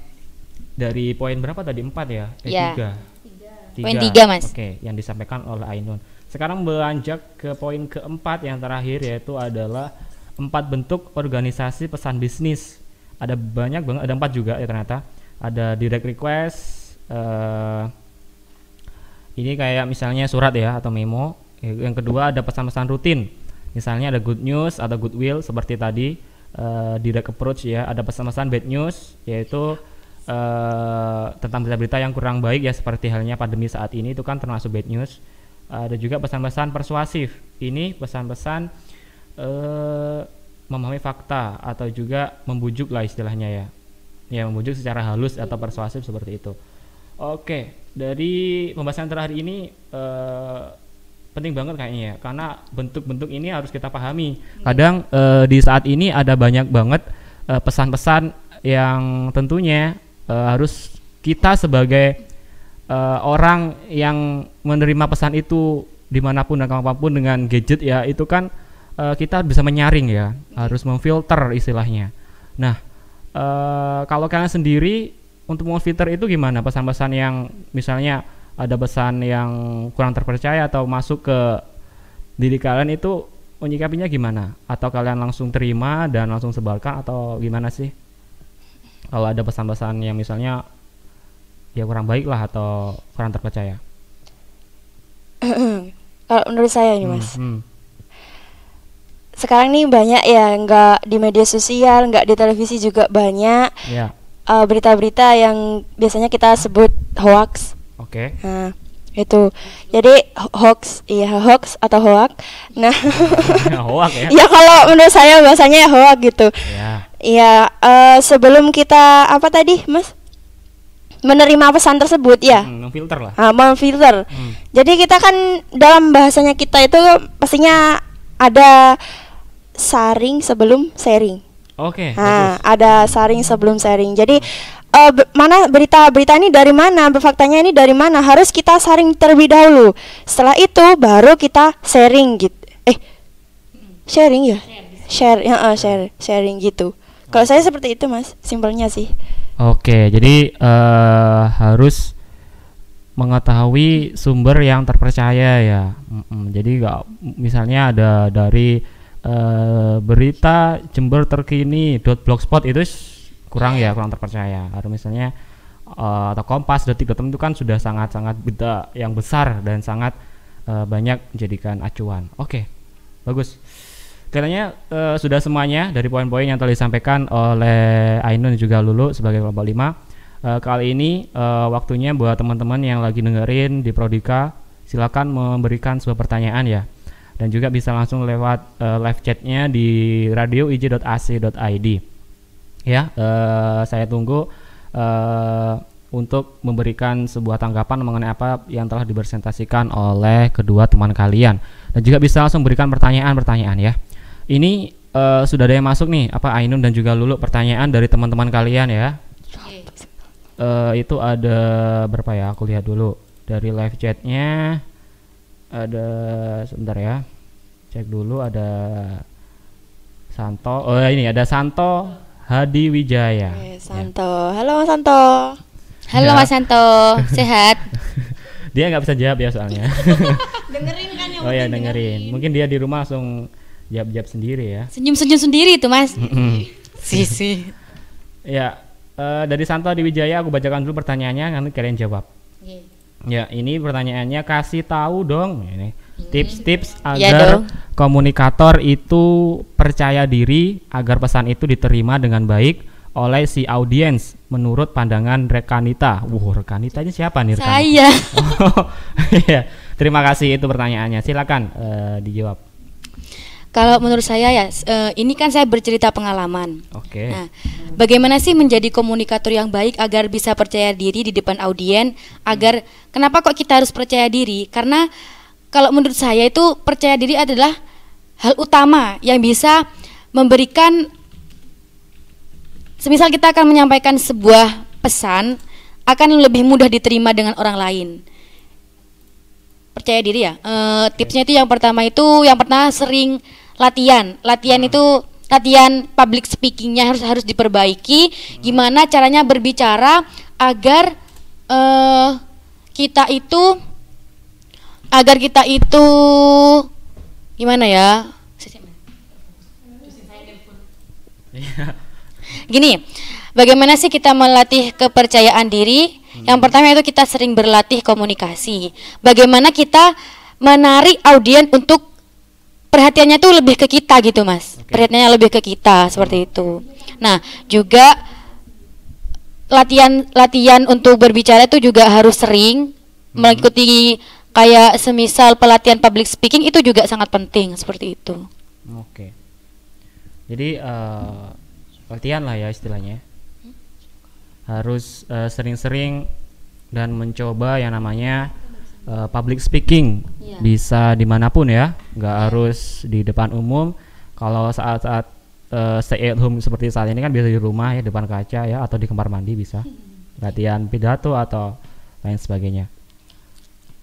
dari poin berapa tadi empat ya? Eh, Ya. tiga. Poin tiga, Mas. Oke, yang disampaikan oleh Ainun. Sekarang beranjak ke poin keempat yang terakhir yaitu adalah empat bentuk organisasi pesan bisnis. Ada banyak banget, ada empat juga ya ternyata. Ada direct request, eh, ini kayak misalnya surat ya atau memo. Yang kedua ada pesan-pesan rutin. Misalnya ada good news atau goodwill seperti tadi eh, direct approach ya. Ada pesan-pesan bad news yaitu eh, tentang berita-berita yang kurang baik ya seperti halnya pandemi saat ini itu kan termasuk bad news. Ada juga pesan-pesan persuasif. Ini pesan-pesan eh, memahami fakta atau juga membujuk lah istilahnya ya. Ya membujuk secara halus atau persuasif seperti itu. Oke, dari pembahasan terakhir ini penting banget kayaknya ya, karena bentuk-bentuk ini harus kita pahami. Kadang eh, di saat ini ada banyak banget eh, pesan-pesan yang tentunya eh, harus kita sebagai eh, orang yang menerima pesan itu di mana pun dan kapan pun dengan gadget ya itu kan eh, kita bisa menyaring ya, harus memfilter istilahnya. Nah, eh, kalau kalian sendiri untuk memfilter itu gimana pesan-pesan yang misalnya ada pesan yang kurang terpercaya atau masuk ke diri kalian itu menyikapinya gimana? Atau kalian langsung terima dan langsung sebarkan atau gimana sih? Kalau ada pesan-pesan yang misalnya ya kurang baik lah atau kurang terpercaya. <clears throat> Kalau menurut saya ini mas, Hmm, hmm. sekarang nih banyak ya nggak di media sosial, nggak di televisi juga banyak Ya, uh, berita-berita yang biasanya kita sebut hoax. Oke. Nah, itu. Jadi ho- hoax, iya hoax atau hoak. Nah, <laughs> Hoak ya. ya kalau menurut saya bahasanya ya hoak gitu. Ya. Iya, eh, sebelum kita apa tadi, Mas? Menerima pesan tersebut ya. Hmm, memfilter lah. Ah, memfilter. Hmm. Jadi kita kan dalam bahasanya kita itu pastinya ada saring sebelum sharing. Oke, Nah, bagus. ada saring sebelum sharing. Jadi be- mana berita-berita ini dari mana, faktanya ini dari mana harus kita saring terlebih dahulu. Setelah itu baru kita sharing gitu. Eh, sharing ya? Share, ya, eh, share, sharing gitu. Kalau saya seperti itu mas, simpelnya sih. Oke, jadi eh, harus mengetahui sumber yang terpercaya ya. Mm-mm, jadi nggak misalnya ada dari eh, berita Jember terkini .blogspot itu kurang ya, kurang terpercaya. Harus misalnya eh, atau Kompas detik.com itu kan sudah sangat-sangat berita yang besar dan sangat eh, banyak dijadikan acuan. Oke, bagus. kayaknya uh, sudah semuanya dari poin-poin yang telah disampaikan oleh Ainun juga Lulu sebagai kelompok 5. Uh, eh, kali ini uh, waktunya buat teman-teman yang lagi dengerin di Prodika, silakan memberikan sebuah pertanyaan ya. Dan juga bisa langsung lewat uh, live chatnya di radioij.ac.id. Ya, uh, saya tunggu uh, untuk memberikan sebuah tanggapan mengenai apa yang telah dipresentasikan oleh kedua teman kalian dan juga bisa langsung berikan pertanyaan-pertanyaan ya. Ini uh, sudah ada yang masuk nih, apa Ainun dan juga Lulu pertanyaan dari teman-teman kalian ya. Uh, itu ada berapa ya? Aku lihat dulu dari live chatnya ada sebentar ya. Cek dulu ada Santo. Oh ini ada Santo Hadi Wijaya. Oke, Santo. Ya. Halo Santo. Halo ya. Mas Santo, sehat? <laughs> dia nggak bisa jawab ya soalnya. <laughs> dengerin kan yang Oh ya dengerin. Mungkin dia di rumah langsung jawab-jawab sendiri ya. Senyum-senyum sendiri itu Mas. Sisi. ya, uh, dari Santo di Wijaya aku bacakan dulu pertanyaannya nanti kalian jawab. Yeah. Ya, ini pertanyaannya kasih tahu dong ini tips-tips iya agar ya komunikator itu percaya diri agar pesan itu diterima dengan baik oleh si audiens menurut pandangan Rekanita. Wuh, Rekanita ini siapa nih? Rekanita? Saya. Oh, <laughs> iya. Terima kasih itu pertanyaannya. Silakan uh, dijawab. Kalau menurut saya ya, uh, ini kan saya bercerita pengalaman. Oke. Okay. Nah, bagaimana sih menjadi komunikator yang baik agar bisa percaya diri di depan audiens? Agar kenapa kok kita harus percaya diri? Karena kalau menurut saya itu percaya diri adalah hal utama yang bisa memberikan Semisal kita akan menyampaikan sebuah pesan akan lebih mudah diterima dengan orang lain. Percaya diri ya. E, tipsnya itu yang pertama itu yang pertama sering latihan. Latihan hmm. itu latihan public speakingnya harus harus diperbaiki. Gimana caranya berbicara agar e, kita itu agar kita itu gimana ya? Gini, bagaimana sih kita melatih kepercayaan diri? Hmm. Yang pertama itu kita sering berlatih komunikasi. Bagaimana kita menarik audiens untuk perhatiannya tuh lebih ke kita gitu, Mas. Okay. Perhatiannya lebih ke kita seperti itu. Nah, juga latihan latihan untuk berbicara itu juga harus sering hmm. Kayak semisal pelatihan public speaking itu juga sangat penting seperti itu. Oke. Okay. Jadi uh, latihan lah ya istilahnya harus eh, sering-sering uh, dan mencoba yang namanya uh, public speaking yeah. bisa di mana pun ya nggak yeah. harus di depan umum kalau saat-saat uh, stay at home seperti saat ini kan bisa di rumah ya depan kaca ya atau di kamar mandi bisa <laughs> latihan pidato atau lain sebagainya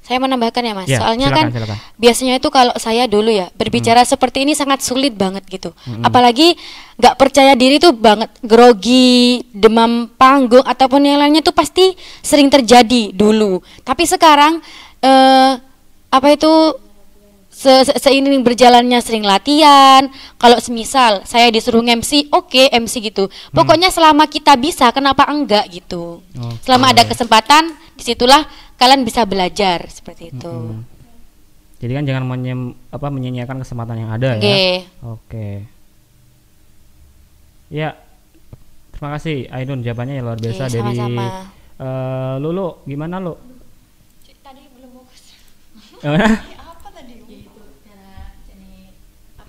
saya menambahkan ya mas, ya, soalnya silakan, kan silakan. biasanya itu kalau saya dulu ya berbicara hmm. seperti ini sangat sulit banget gitu, hmm. apalagi nggak percaya diri tuh banget, grogi, demam panggung ataupun yang lainnya tuh pasti sering terjadi dulu. Tapi sekarang eh, apa itu se -se seiring berjalannya sering latihan kalau semisal saya disuruh MC oke okay, MC gitu hmm. pokoknya selama kita bisa kenapa enggak gitu okay. selama ada kesempatan di situlah kalian bisa belajar seperti itu. Hmm. jadi kan jangan menyem, apa menyanyiakan kesempatan yang ada okay. ya. Oke. Okay. ya terima kasih Ainun. Jawabannya yang luar biasa okay, dari uh, Lulu. Gimana lu? Tadi belum fokus <laughs>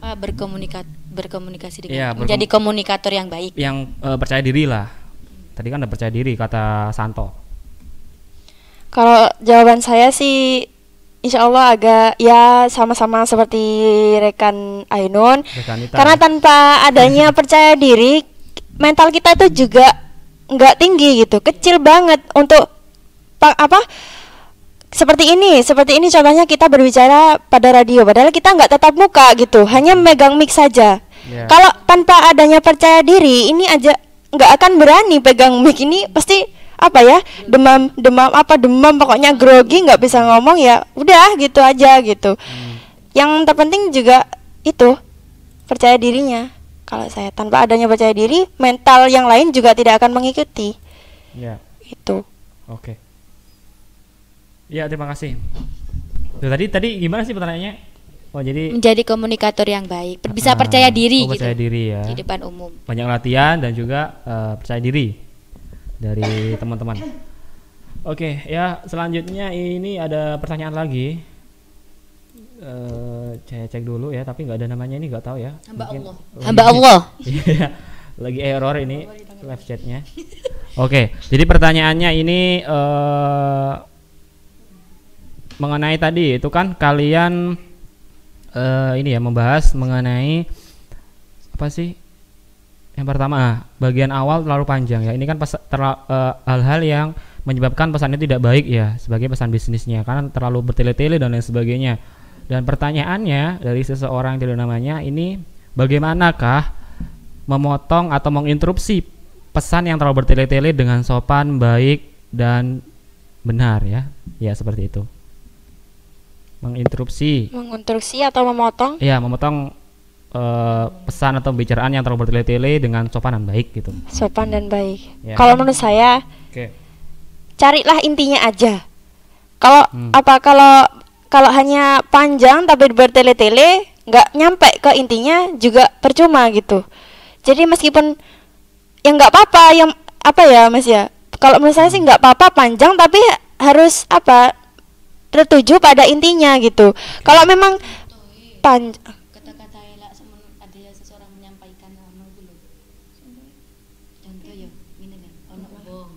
apa berkomunikat berkomunikasi dengan ya, berkom menjadi komunikator yang baik. Yang uh, percaya diri lah. Tadi kan udah percaya diri kata Santo kalau jawaban saya sih Insya Allah agak ya sama-sama seperti rekan Ainun Rekanita, karena tanpa adanya <laughs> percaya diri mental kita itu juga nggak tinggi gitu kecil banget untuk apa seperti ini, seperti ini contohnya kita berbicara pada radio, padahal kita nggak tetap muka gitu, hanya megang mic saja. Yeah. Kalau tanpa adanya percaya diri, ini aja nggak akan berani pegang mic ini pasti apa ya demam demam apa demam pokoknya grogi nggak bisa ngomong ya udah gitu aja gitu. Hmm. Yang terpenting juga itu percaya dirinya. Kalau saya tanpa adanya percaya diri, mental yang lain juga tidak akan mengikuti. Ya. Itu. Oke. Okay. Ya terima kasih. Tuh, tadi tadi gimana sih pertanyaannya? Oh jadi menjadi komunikator yang baik, bisa uh, percaya diri oh, percaya gitu. diri ya. Di depan umum. Banyak latihan dan juga uh, percaya diri dari teman-teman. Oke, okay, ya selanjutnya ini ada pertanyaan lagi. Uh, saya cek dulu ya, tapi nggak ada namanya ini nggak tahu ya. Hamba Mungkin Allah. Hamba Allah. <laughs> Iya, lagi error ini live chatnya. Oke, okay, jadi pertanyaannya ini uh, mengenai tadi itu kan kalian uh, ini ya membahas mengenai apa sih? Yang pertama, bagian awal terlalu panjang ya. Ini kan uh, hal-hal yang menyebabkan pesannya tidak baik ya sebagai pesan bisnisnya karena terlalu bertele-tele dan lain sebagainya. Dan pertanyaannya dari seseorang tidak namanya ini bagaimanakah memotong atau menginterupsi pesan yang terlalu bertele-tele dengan sopan, baik dan benar ya. Ya seperti itu menginterupsi menginterupsi atau memotong iya memotong uh, pesan atau pembicaraan yang terlalu bertele-tele dengan sopan dan baik gitu sopan dan baik ya. kalau menurut saya okay. carilah intinya aja kalau hmm. apa kalau kalau hanya panjang tapi bertele-tele nggak nyampe ke intinya juga percuma gitu jadi meskipun yang nggak apa-apa yang apa ya mas ya kalau menurut saya sih nggak apa-apa panjang tapi harus apa tertuju pada intinya gitu. Kalau memang pan kata-kata elak ada seseorang menyampaikan anu dulu. Contoh ya, ini kan ono wong,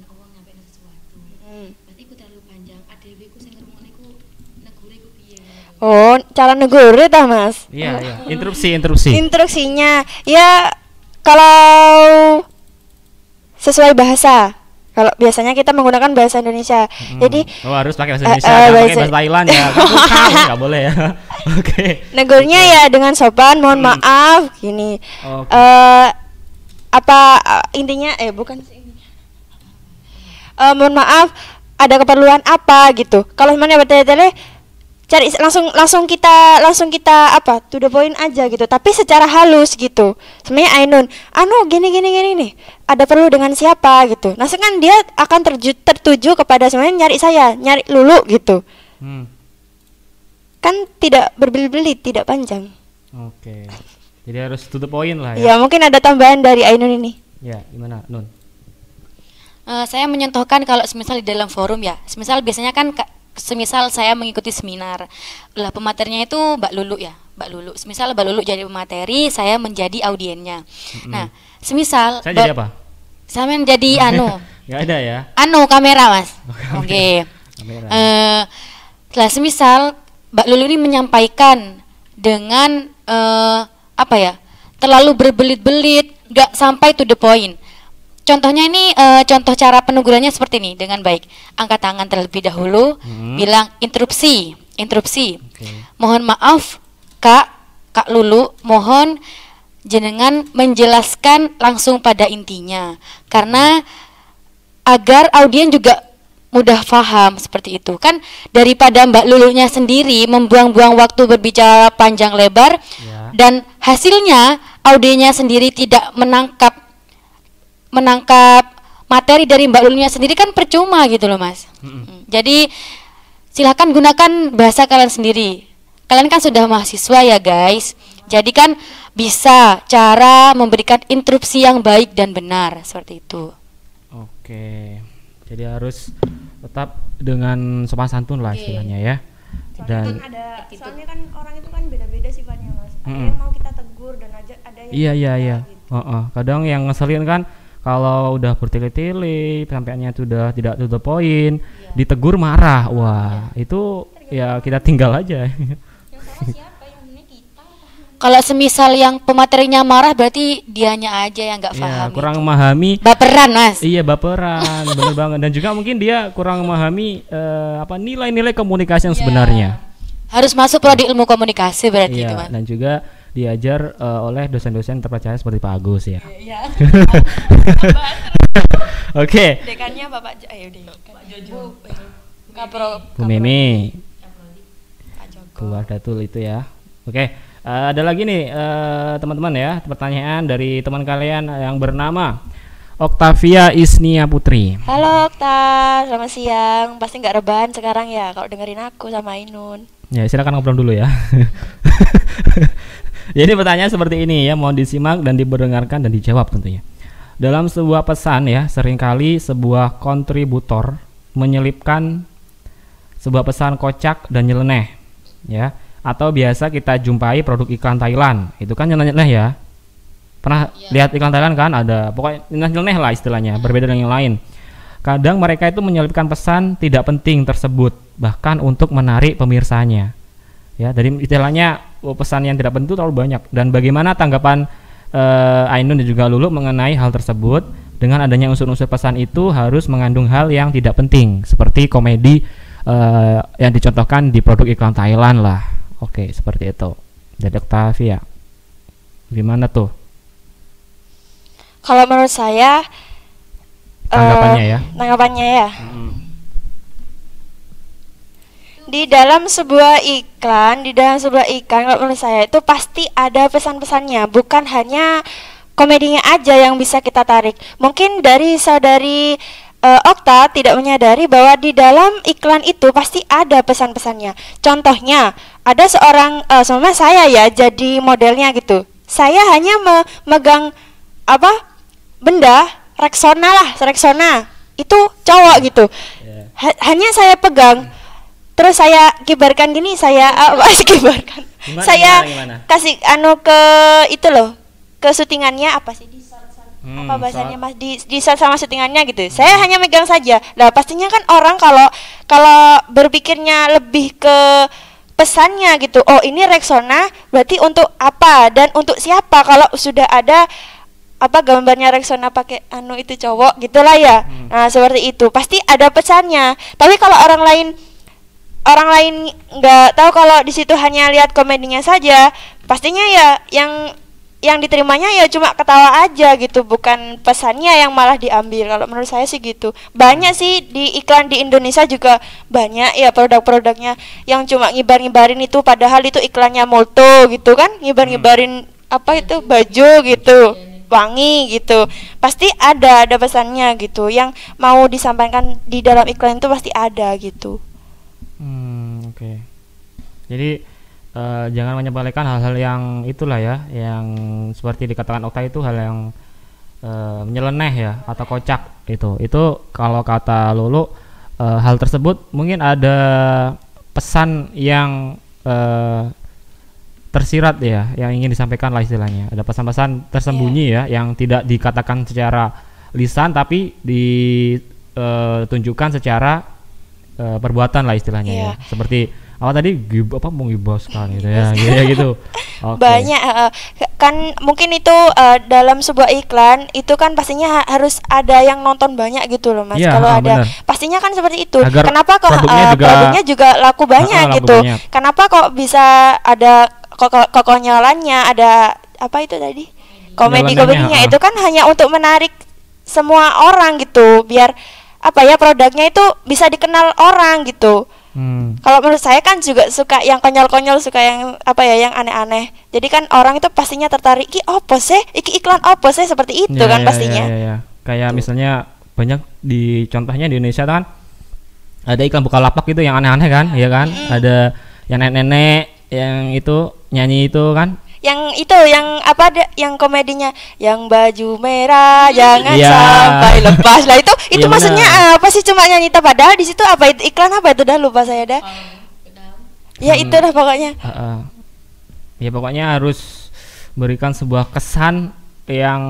ono wong nyampe sesuatu. Hmm. Berarti ku terlalu panjang, adewe ku sing ngrungokne ku negure ku piye. Oh, cara negure ta, Mas? Iya, iya. Interupsi, interupsi. Instruksinya ya kalau sesuai bahasa kalau biasanya kita menggunakan bahasa Indonesia. Hmm. Jadi oh harus pakai bahasa eh, Indonesia, uh, uh, bahasa, bahasa Thailand ya. <laughs> Enggak boleh ya. <laughs> Oke. Okay. Negurnya okay. ya dengan sopan, mohon hmm. maaf gini. Okay. Uh, eh, apa uh, intinya eh bukan uh, mohon maaf ada keperluan apa gitu. Kalau semuanya bertele-tele cari langsung langsung kita langsung kita apa to the point aja gitu. Tapi secara halus gitu. Sebenarnya Ainun anu gini gini gini nih. Ada perlu dengan siapa? gitu. Nah kan dia akan terju, tertuju kepada sebenarnya nyari saya nyari lulu gitu. Hmm. kan tidak berbelit-belit tidak panjang. Oke. Okay. jadi harus to the point lah ya. Ya mungkin ada tambahan dari Ainun ini. Ya gimana Nun? Uh, saya menyentuhkan kalau semisal di dalam forum ya, semisal biasanya kan semisal saya mengikuti seminar lah pematerinya itu Mbak Lulu ya Mbak Lulu. Semisal Mbak Lulu jadi pemateri saya menjadi audiennya. Hmm. nah semisal saya jadi apa? Saya menjadi <laughs> anu. Nggak ada ya? Anu kamera mas. Oh, oke. Okay. uh, lah semisal Mbak Lulu ini menyampaikan dengan uh, apa ya terlalu berbelit-belit nggak sampai to the point Contohnya ini uh, contoh cara penegurannya seperti ini dengan baik. Angkat tangan terlebih dahulu, hmm. bilang interupsi, interupsi. Okay. Mohon maaf, Kak, Kak Lulu, mohon jenengan menjelaskan langsung pada intinya. Karena agar audien juga mudah paham seperti itu. Kan daripada Mbak Lulunya sendiri membuang-buang waktu berbicara panjang lebar yeah. dan hasilnya audiennya sendiri tidak menangkap menangkap materi dari Mbak Lulunya sendiri kan percuma gitu loh mas. Mm-hmm. Jadi silahkan gunakan bahasa kalian sendiri. Kalian kan sudah mahasiswa ya guys. Jadi kan bisa cara memberikan instruksi yang baik dan benar seperti itu. Oke. Jadi harus tetap dengan sopan santun lah okay. istilahnya ya. Soalnya dan kan ada soalnya kan orang itu kan beda-beda sifatnya mas. Ada mm-hmm. yang mau kita tegur dan aja ada yang Iya iya iya. Gitu. Uh -uh. Kadang yang ngeselin kan kalau udah bertele-tele sampainya sudah tidak to the point ya. ditegur marah wah ya. itu ya kita tinggal aja kalau semisal yang pematerinya marah berarti dianya aja yang nggak iya, paham. Ya, kurang memahami. Baperan mas. Iya baperan, <laughs> bener banget. Dan juga mungkin dia kurang memahami uh, apa nilai-nilai komunikasi yang ya. sebenarnya. Harus masuk prodi ilmu komunikasi berarti iya, itu mas. Dan juga diajar uh, oleh dosen-dosen terpercaya seperti Pak Agus ya. Iya. <laughs> Oke. Dekannya Bapak ayo deh. Pak Jojo. Bu Mimi. Keluar datul itu ya. Oke. Uh, ada lagi nih teman teman-teman ya pertanyaan dari teman kalian yang bernama Octavia Isnia Putri. Halo Okta, selamat siang. Pasti nggak rebahan sekarang ya kalau dengerin aku sama Ainun. Ya silakan ngobrol dulu ya. <laughs> Jadi pertanyaan seperti ini ya, mohon disimak dan diperdengarkan dan dijawab tentunya. Dalam sebuah pesan ya, sering kali sebuah kontributor menyelipkan sebuah pesan kocak dan nyeleneh ya. Atau biasa kita jumpai produk iklan Thailand. Itu kan nyeleneh ya. Pernah ya. lihat iklan Thailand kan? Ada. Pokoknya nyeleneh lah istilahnya berbeda dengan yang lain. Kadang mereka itu menyelipkan pesan tidak penting tersebut bahkan untuk menarik pemirsanya ya. Dari istilahnya pesan yang tidak penting terlalu banyak dan bagaimana tanggapan uh, Ainun dan juga Lulu mengenai hal tersebut dengan adanya unsur-unsur pesan itu harus mengandung hal yang tidak penting seperti komedi uh, yang dicontohkan di produk iklan Thailand lah oke seperti itu jadi Octavia gimana tuh kalau menurut saya tanggapannya uh, ya. Tanggapannya ya. Hmm. Di dalam sebuah iklan, di dalam sebuah iklan kalau menurut saya itu pasti ada pesan-pesannya, bukan hanya komedinya aja yang bisa kita tarik. Mungkin dari saudari uh, Okta tidak menyadari bahwa di dalam iklan itu pasti ada pesan-pesannya. Contohnya, ada seorang uh, sama saya ya jadi modelnya gitu. Saya hanya memegang apa benda Rexona lah Rexona itu cowok gitu yeah. hanya saya pegang terus saya kibarkan gini saya <laughs> apa uh, kibarkan. Gimana, saya gimana, gimana? kasih anu ke itu loh ke syutingannya apa sih? Di hmm, apa bahasanya mas? Di di sama syutingannya gitu. Hmm. saya hanya megang saja. Lah pastinya kan orang kalau kalau berpikirnya lebih ke pesannya gitu. Oh ini Rexona berarti untuk apa? Dan untuk siapa? Kalau sudah ada apa gambarnya Rexona pakai anu itu cowok gitulah ya. Hmm. nah seperti itu. Pasti ada pesannya. Tapi kalau orang lain orang lain nggak tahu kalau di situ hanya lihat komedinya saja pastinya ya yang yang diterimanya ya cuma ketawa aja gitu bukan pesannya yang malah diambil. Kalau menurut saya sih gitu. Banyak sih di iklan di Indonesia juga banyak ya produk-produknya yang cuma ngibar-ngibarin itu padahal itu iklannya multo gitu kan ngibar-ngibarin apa itu baju gitu wangi gitu. Pasti ada ada pesannya gitu. Yang mau disampaikan di dalam iklan itu pasti ada gitu hmm, oke okay. jadi uh, jangan menyepelekan hal-hal yang itulah ya yang seperti dikatakan Okta itu hal yang uh, menyeleneh ya atau kocak itu itu kalau kata Lulu uh, hal tersebut mungkin ada pesan yang uh, tersirat ya yang ingin disampaikan lah istilahnya ada pesan-pesan tersembunyi yeah. ya yang tidak dikatakan secara lisan tapi ditunjukkan secara uh, perbuatan lah istilahnya yeah. ya seperti apa tadi gib, apa mau gibas <laughs> kan gitu ya gitu, ya, gitu. Okay. banyak uh, kan mungkin itu uh, dalam sebuah iklan itu kan pastinya ha harus ada yang nonton banyak gitu loh mas yeah, kalau uh, ada bener. pastinya kan seperti itu Agar kenapa kok produknya, uh, juga, produknya juga laku <laughs> banyak uh, gitu banyak. kenapa kok bisa ada kok konyolannya ada apa itu tadi komedi komedinya itu kan hanya untuk menarik semua orang gitu biar apa ya produknya itu bisa dikenal orang gitu Hmm. Kalau menurut saya kan juga suka yang konyol-konyol, suka yang apa ya, yang aneh-aneh. Jadi kan orang itu pastinya tertarik, iki opo sih, iki iklan opo sih seperti itu ya, kan ya, pastinya. Ya, ya, ya. Kayak Tuh. misalnya banyak di contohnya di Indonesia kan ada iklan buka lapak itu yang aneh-aneh kan, ya kan? Hmm. Ada yang nenek-nenek yang itu nyanyi itu kan yang itu yang apa ada yang komedinya? Yang baju merah jangan yeah. sampai lepas. Lah itu itu yeah, maksudnya bener. apa sih? Cuma nyanyi padahal di situ apa itu? Iklan apa itu? Dah lupa saya dah. Um, ya hmm. itu dah pokoknya. Uh, uh. ya pokoknya harus berikan sebuah kesan yang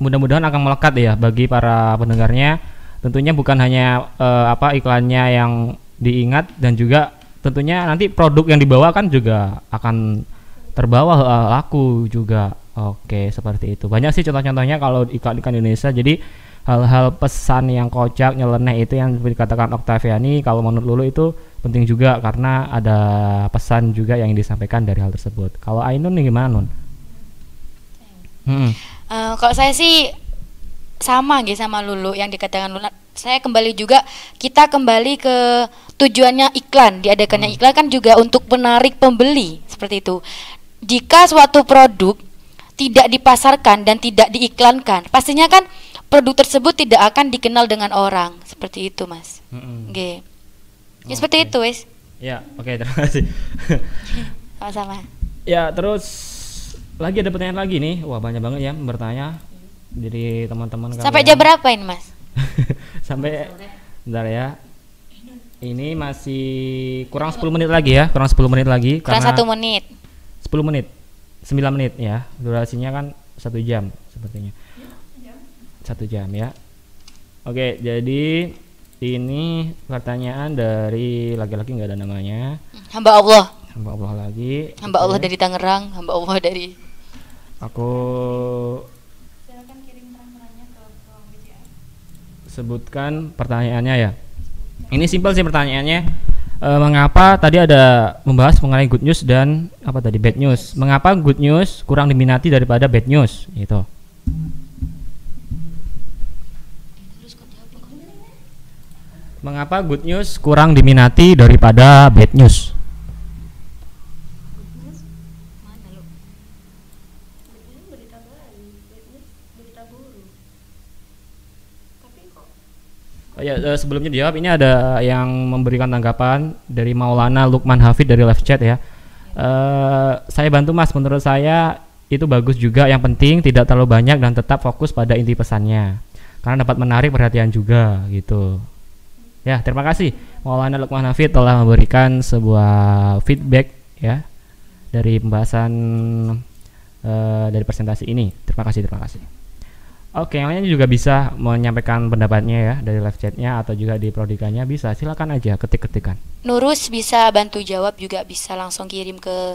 mudah-mudahan akan melekat ya bagi para pendengarnya. Tentunya bukan hanya uh, apa iklannya yang diingat dan juga tentunya nanti produk yang dibawa kan juga akan terbawa uh, laku juga. Oke seperti itu. Banyak sih contoh-contohnya kalau iklan-iklan Indonesia. Jadi hal-hal pesan yang kocak nyeleneh itu yang dikatakan Octaviani kalau menurut Lulu itu penting juga karena ada pesan juga yang disampaikan dari hal tersebut. Kalau Ainun nih gimana Nun? Hmm. Uh, kalau saya sih sama gitu sama Lulu yang dikatakan Lulu saya kembali juga kita kembali ke tujuannya iklan diadakannya hmm. iklan kan juga untuk menarik pembeli seperti itu jika suatu produk tidak dipasarkan dan tidak diiklankan pastinya kan produk tersebut tidak akan dikenal dengan orang seperti itu mas Mm-mm. Oke. Ya seperti Oke. itu wes Ya, oke terima kasih. <laughs> sama-sama ya, terus lagi ada pertanyaan lagi nih. Wah, banyak banget ya bertanya dari teman-teman sampai jam berapa ini mas <laughs> sampai bentar ya. Ini masih kurang 10 menit lagi ya, kurang 10 menit lagi kurang satu menit 10 menit. 9 menit ya. Durasinya kan satu jam sepertinya. Satu jam ya. Oke, jadi ini pertanyaan dari laki-laki nggak ada namanya. hamba Allah Hamba Allah lagi. hamba Allah Oke. dari Tangerang hamba Allah dari Aku sebutkan pertanyaannya ya. Ini simpel sih pertanyaannya. Eh, mengapa tadi ada membahas mengenai good news dan apa tadi bad news? Mengapa good news kurang diminati daripada bad news? Gitu. Mengapa good news kurang diminati daripada bad news? Oh ya, eh, sebelumnya dijawab ini ada yang memberikan tanggapan dari Maulana Lukman Hafid dari live chat ya. Eh, saya bantu Mas, menurut saya itu bagus juga. Yang penting tidak terlalu banyak dan tetap fokus pada inti pesannya, karena dapat menarik perhatian juga gitu. Ya, terima kasih Maulana Lukman Hafid telah memberikan sebuah feedback ya dari pembahasan eh, dari presentasi ini. Terima kasih, terima kasih. Oke, yang lainnya juga bisa menyampaikan pendapatnya ya dari live chatnya atau juga di prodikanya bisa. Silakan aja ketik-ketikan. Nurus bisa bantu jawab juga bisa langsung kirim ke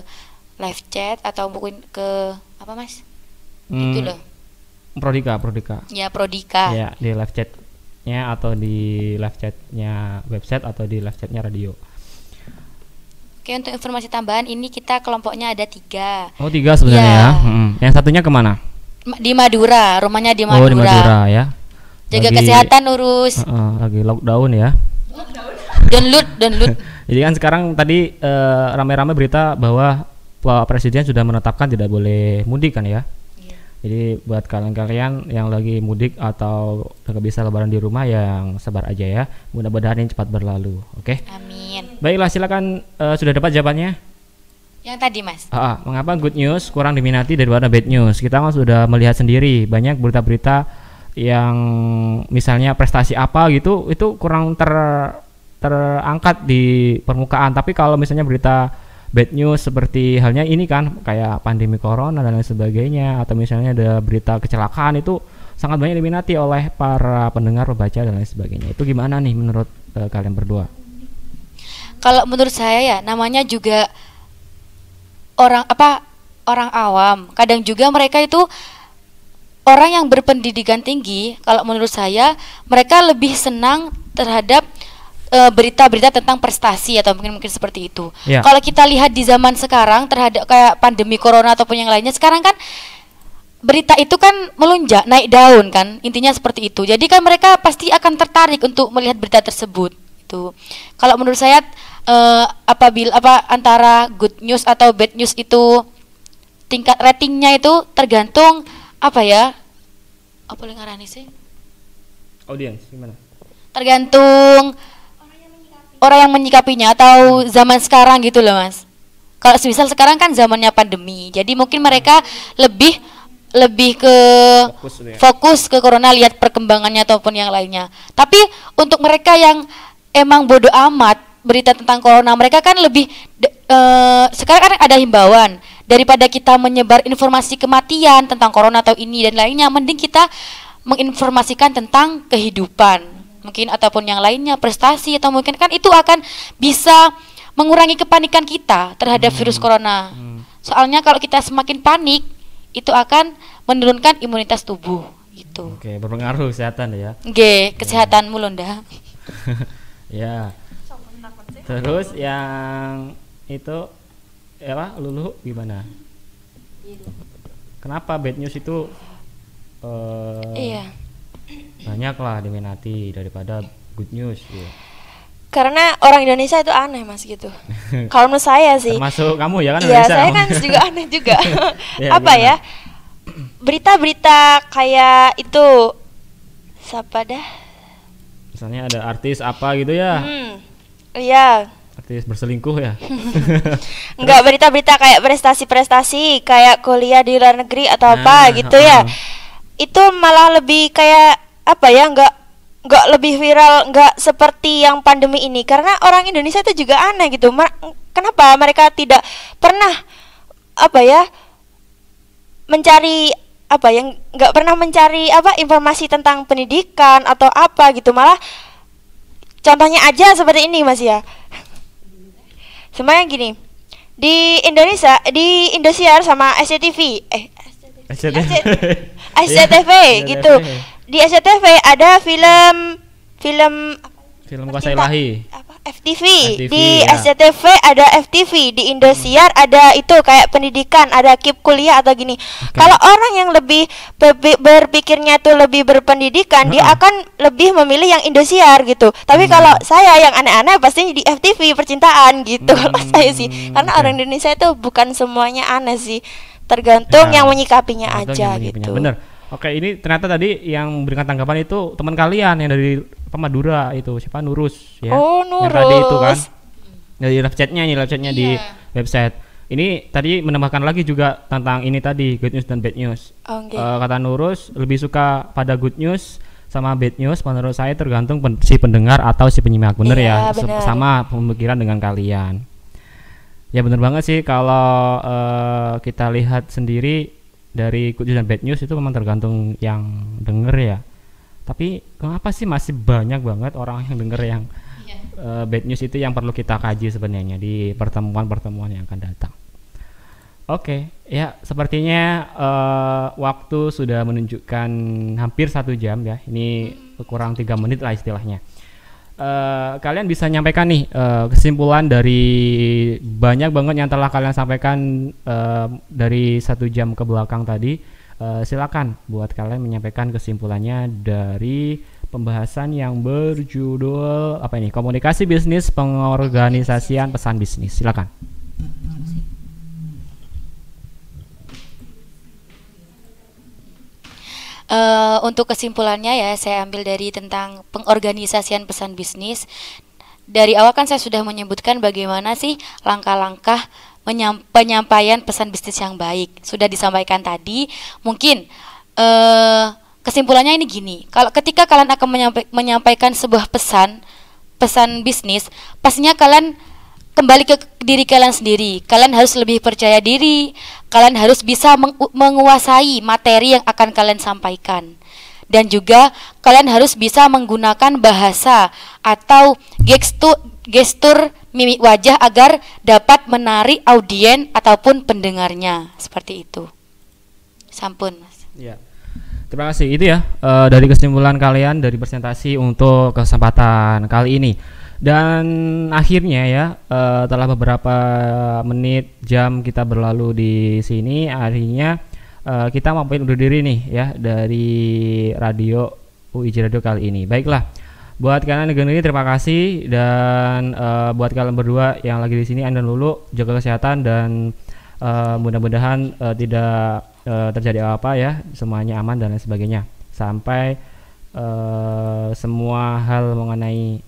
live chat atau mungkin ke apa mas itu Hmm, loh Prodika, Prodika. ya Prodika Ya, di live chatnya atau di live chatnya website atau di live chatnya radio. Oke untuk informasi tambahan ini kita kelompoknya ada tiga Oh tiga sebenarnya Ya. ya. Mm-mm. Yang satunya ke mana? Di Madura rumahnya di Madura, Oh di Madura ya. jaga Lagi- kesehatan urus Heeh, lagi lockdown ya. <laughs> download download <laughs> Jadi kan sekarang tadi eh, ramai-ramai berita bahwa Pak Presiden sudah menetapkan tidak boleh mudik kan ya. Jadi buat kalian-kalian yang lagi mudik atau nggak bisa lebaran di rumah yang sabar aja ya. Mudah-mudahan ini cepat berlalu. Oke. amin Baiklah silakan eh, sudah dapat jawabannya. Yang tadi mas Ah, ah, mengapa good news kurang diminati daripada bad news? Kita kan sudah melihat sendiri banyak berita-berita yang misalnya prestasi apa gitu itu kurang ter terangkat di permukaan. Tapi kalau misalnya berita bad news seperti halnya ini kan kayak pandemi corona dan lain sebagainya atau misalnya ada berita kecelakaan itu sangat banyak diminati oleh para pendengar, pembaca dan lain sebagainya. Itu gimana nih menurut eh, kalian berdua? kalau menurut saya ya namanya juga orang apa orang awam. Kadang juga mereka itu orang yang berpendidikan tinggi. Kalau menurut saya mereka lebih senang terhadap eh, berita-berita tentang prestasi atau mungkin mungkin seperti itu. Ya. kalau kita lihat di zaman sekarang terhadap kayak pandemi corona ataupun yang lainnya sekarang kan berita itu kan melonjak naik daun kan intinya seperti itu. Jadi kan mereka pasti akan tertarik untuk melihat berita tersebut itu kalau menurut saya eh, apabila apa antara good news atau bad news itu tingkat ratingnya itu tergantung apa ya apa yang ngarani sih? Audiens gimana? tergantung orang yang menyikapinya atau zaman sekarang gitu loh mas. Kalau misal sekarang kan zamannya pandemi jadi mungkin mereka lebih lebih ke Fokus gitu ya. fokus ke corona lihat perkembangannya ataupun yang lainnya. Tapi untuk mereka yang emang bodoh amat berita tentang corona mereka kan lebih de- eh, sekarang kan ada himbauan daripada kita menyebar informasi kematian tentang corona atau ini dan lainnya mending kita menginformasikan tentang kehidupan mungkin ataupun yang lainnya prestasi atau mungkin kan itu akan bisa mengurangi kepanikan kita terhadap virus corona soalnya kalau kita semakin panik itu akan menurunkan imunitas tubuh gitu Oke, berpengaruh kesehatan ya. G kesehatanmu Londa <laughs> Ya. Terus yang itu ya apa? Lulu gimana? Kenapa bad news itu eh, iya banyak lah diminati daripada good news gitu. Karena orang Indonesia itu aneh mas gitu. <laughs> Kalau menurut saya sih, Termasuk kamu ya kan iya Indonesia saya kan juga <laughs> aneh juga. <laughs> Ya, Apa gimana? ya? Berita-berita kayak itu siapa dah misalnya ada artis apa gitu ya hmm iya. Artis berselingkuh ya? <laughs> Enggak berita-berita kayak prestasi-prestasi kayak kuliah di luar negeri atau apa Nah, gitu ya. uh-uh. itu malah lebih kayak apa ya enggak enggak lebih viral enggak seperti yang pandemi ini. Karena orang Indonesia itu juga aneh gitu. Ma- kenapa mereka tidak pernah apa ya mencari apa yang nggak pernah mencari apa informasi tentang pendidikan atau apa gitu. Malah contohnya aja seperti ini mas ya. Semuanya gini di Indonesia di Indosiar sama SCTV eh SCTV SCTV <laughs> Iya, gitu. Di SCTV ada film film film kuasa ilahi apa FTV, FTV, di ya. SCTV ada FTV di Indosiar ada itu kayak pendidikan ada kip kuliah atau gini kalau orang yang lebih berpi- berpikirnya tuh lebih berpendidikan dia Heeh. akan lebih memilih yang Indosiar gitu tapi Hmm. kalau saya yang aneh-aneh pasti di FTV percintaan gitu <laughs> kalau Hmm, saya sih karena oke. orang Indonesia itu bukan semuanya aneh sih tergantung Ya, yang menyikapinya aja yang menyikapinya. gitu bener oke ini ternyata tadi yang berikan tanggapan itu teman kalian yang dari apa Madura itu. Siapa? Nurus ya. Oh, yang tadi itu kan. Nurus. dari live chatnya nih live chatnya di website. Ini tadi menambahkan lagi juga tentang ini tadi good news dan bad news. Oke. Eh, kata Nurus lebih suka pada good news sama bad news menurut saya tergantung pen- si pendengar atau si penyimak. Bener Iya, ya? Bener. sama pemikiran dengan kalian. Ya bener banget sih kalau eh, kita lihat sendiri dari good news dan bad news itu memang tergantung yang denger ya tapi kenapa sih masih banyak banget orang yang denger yang eh, bad news itu yang perlu kita kaji sebenarnya di pertemuan-pertemuan yang akan datang Oke, ya sepertinya eh, waktu sudah menunjukkan hampir satu jam ya. Ini kurang tiga menit lah istilahnya. Eh, kalian bisa nyampaikan nih eh, kesimpulan dari banyak banget yang telah kalian sampaikan eh, dari satu jam ke belakang tadi. Eh, silakan buat kalian menyampaikan kesimpulannya dari pembahasan yang berjudul apa ini komunikasi bisnis pengorganisasian pesan bisnis. Silakan. Eh, untuk kesimpulannya ya saya ambil dari tentang pengorganisasian pesan bisnis. Dari awal kan saya sudah menyebutkan bagaimana sih langkah-langkah penyampaian pesan bisnis yang baik. Sudah disampaikan tadi. Mungkin eh kesimpulannya ini gini. Kalau ketika kalian akan menyampai- menyampaikan sebuah pesan pesan bisnis, pastinya kalian kembali ke diri kalian sendiri. Kalian harus lebih percaya diri. Kalian harus bisa meng- menguasai materi yang akan kalian sampaikan. Dan juga kalian harus bisa menggunakan bahasa atau gestur gestur mimik wajah agar dapat menarik audien ataupun pendengarnya. Seperti itu. Sampun. Ya. Terima kasih. Itu ya eh, dari kesimpulan kalian dari presentasi untuk kesempatan kali ini. Dan akhirnya ya eh, telah beberapa menit jam kita berlalu di sini, akhirnya eh, kita mau pamit undur diri nih ya dari radio UIJ Radio kali ini. Baiklah. Buat kalian yang dengerin terima kasih. Dan eh, buat kalian berdua yang lagi di sini Anda dulu jaga kesehatan dan eh, mudah-mudahan eh, tidak eh, terjadi apa ya. Semuanya aman dan lain sebagainya. Sampai eh, semua hal mengenai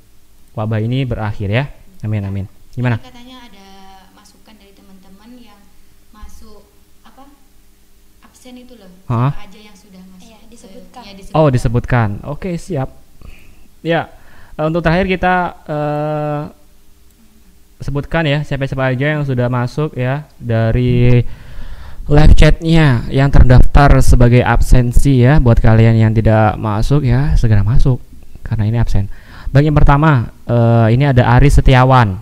wabah ini berakhir ya. Amin amin. Gimana? Katanya ada masukan dari teman-teman yang masuk apa absen itu loh. Siapa aja yang sudah masuk. Iya, disebutkan. Iya, oh disebutkan. Oke siap ya eh, untuk terakhir kita eh, sebutkan ya siapa-siapa aja yang sudah masuk ya dari live chatnya yang terdaftar sebagai absensi ya buat kalian yang tidak masuk ya segera masuk karena ini absen. Baik yang pertama eh, ini ada Aris Setiawan.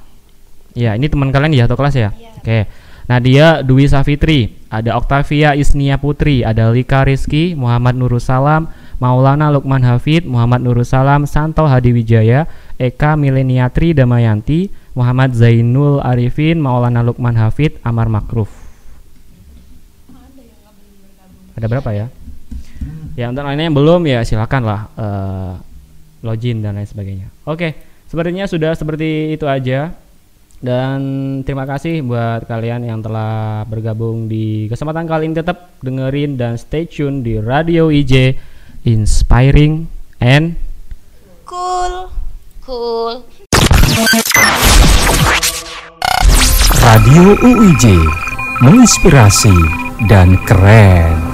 Ya ini teman kalian di satu kelas ya? Oke Nadia Dwi Safitri ada Octavia Isnia Putri ada Lika Rizky Muhammad Nurussalam Maulana Lukman Hafid Muhammad Nurussalam Santo Hadiwijaya Eka Mileniatri Damayanti Muhammad Zainul Arifin Maulana Lukman Hafid Amar Makruf ada berapa ya? Ya untuk lainnya yang belum ya silakan lah eh, login dan lain sebagainya. Oke, sepertinya sudah seperti itu aja. Dan terima kasih buat kalian yang telah bergabung di kesempatan kali ini. Tetap dengerin dan stay tune di Radio IJ Inspiring and Cool. Cool. Radio UIJ menginspirasi dan keren.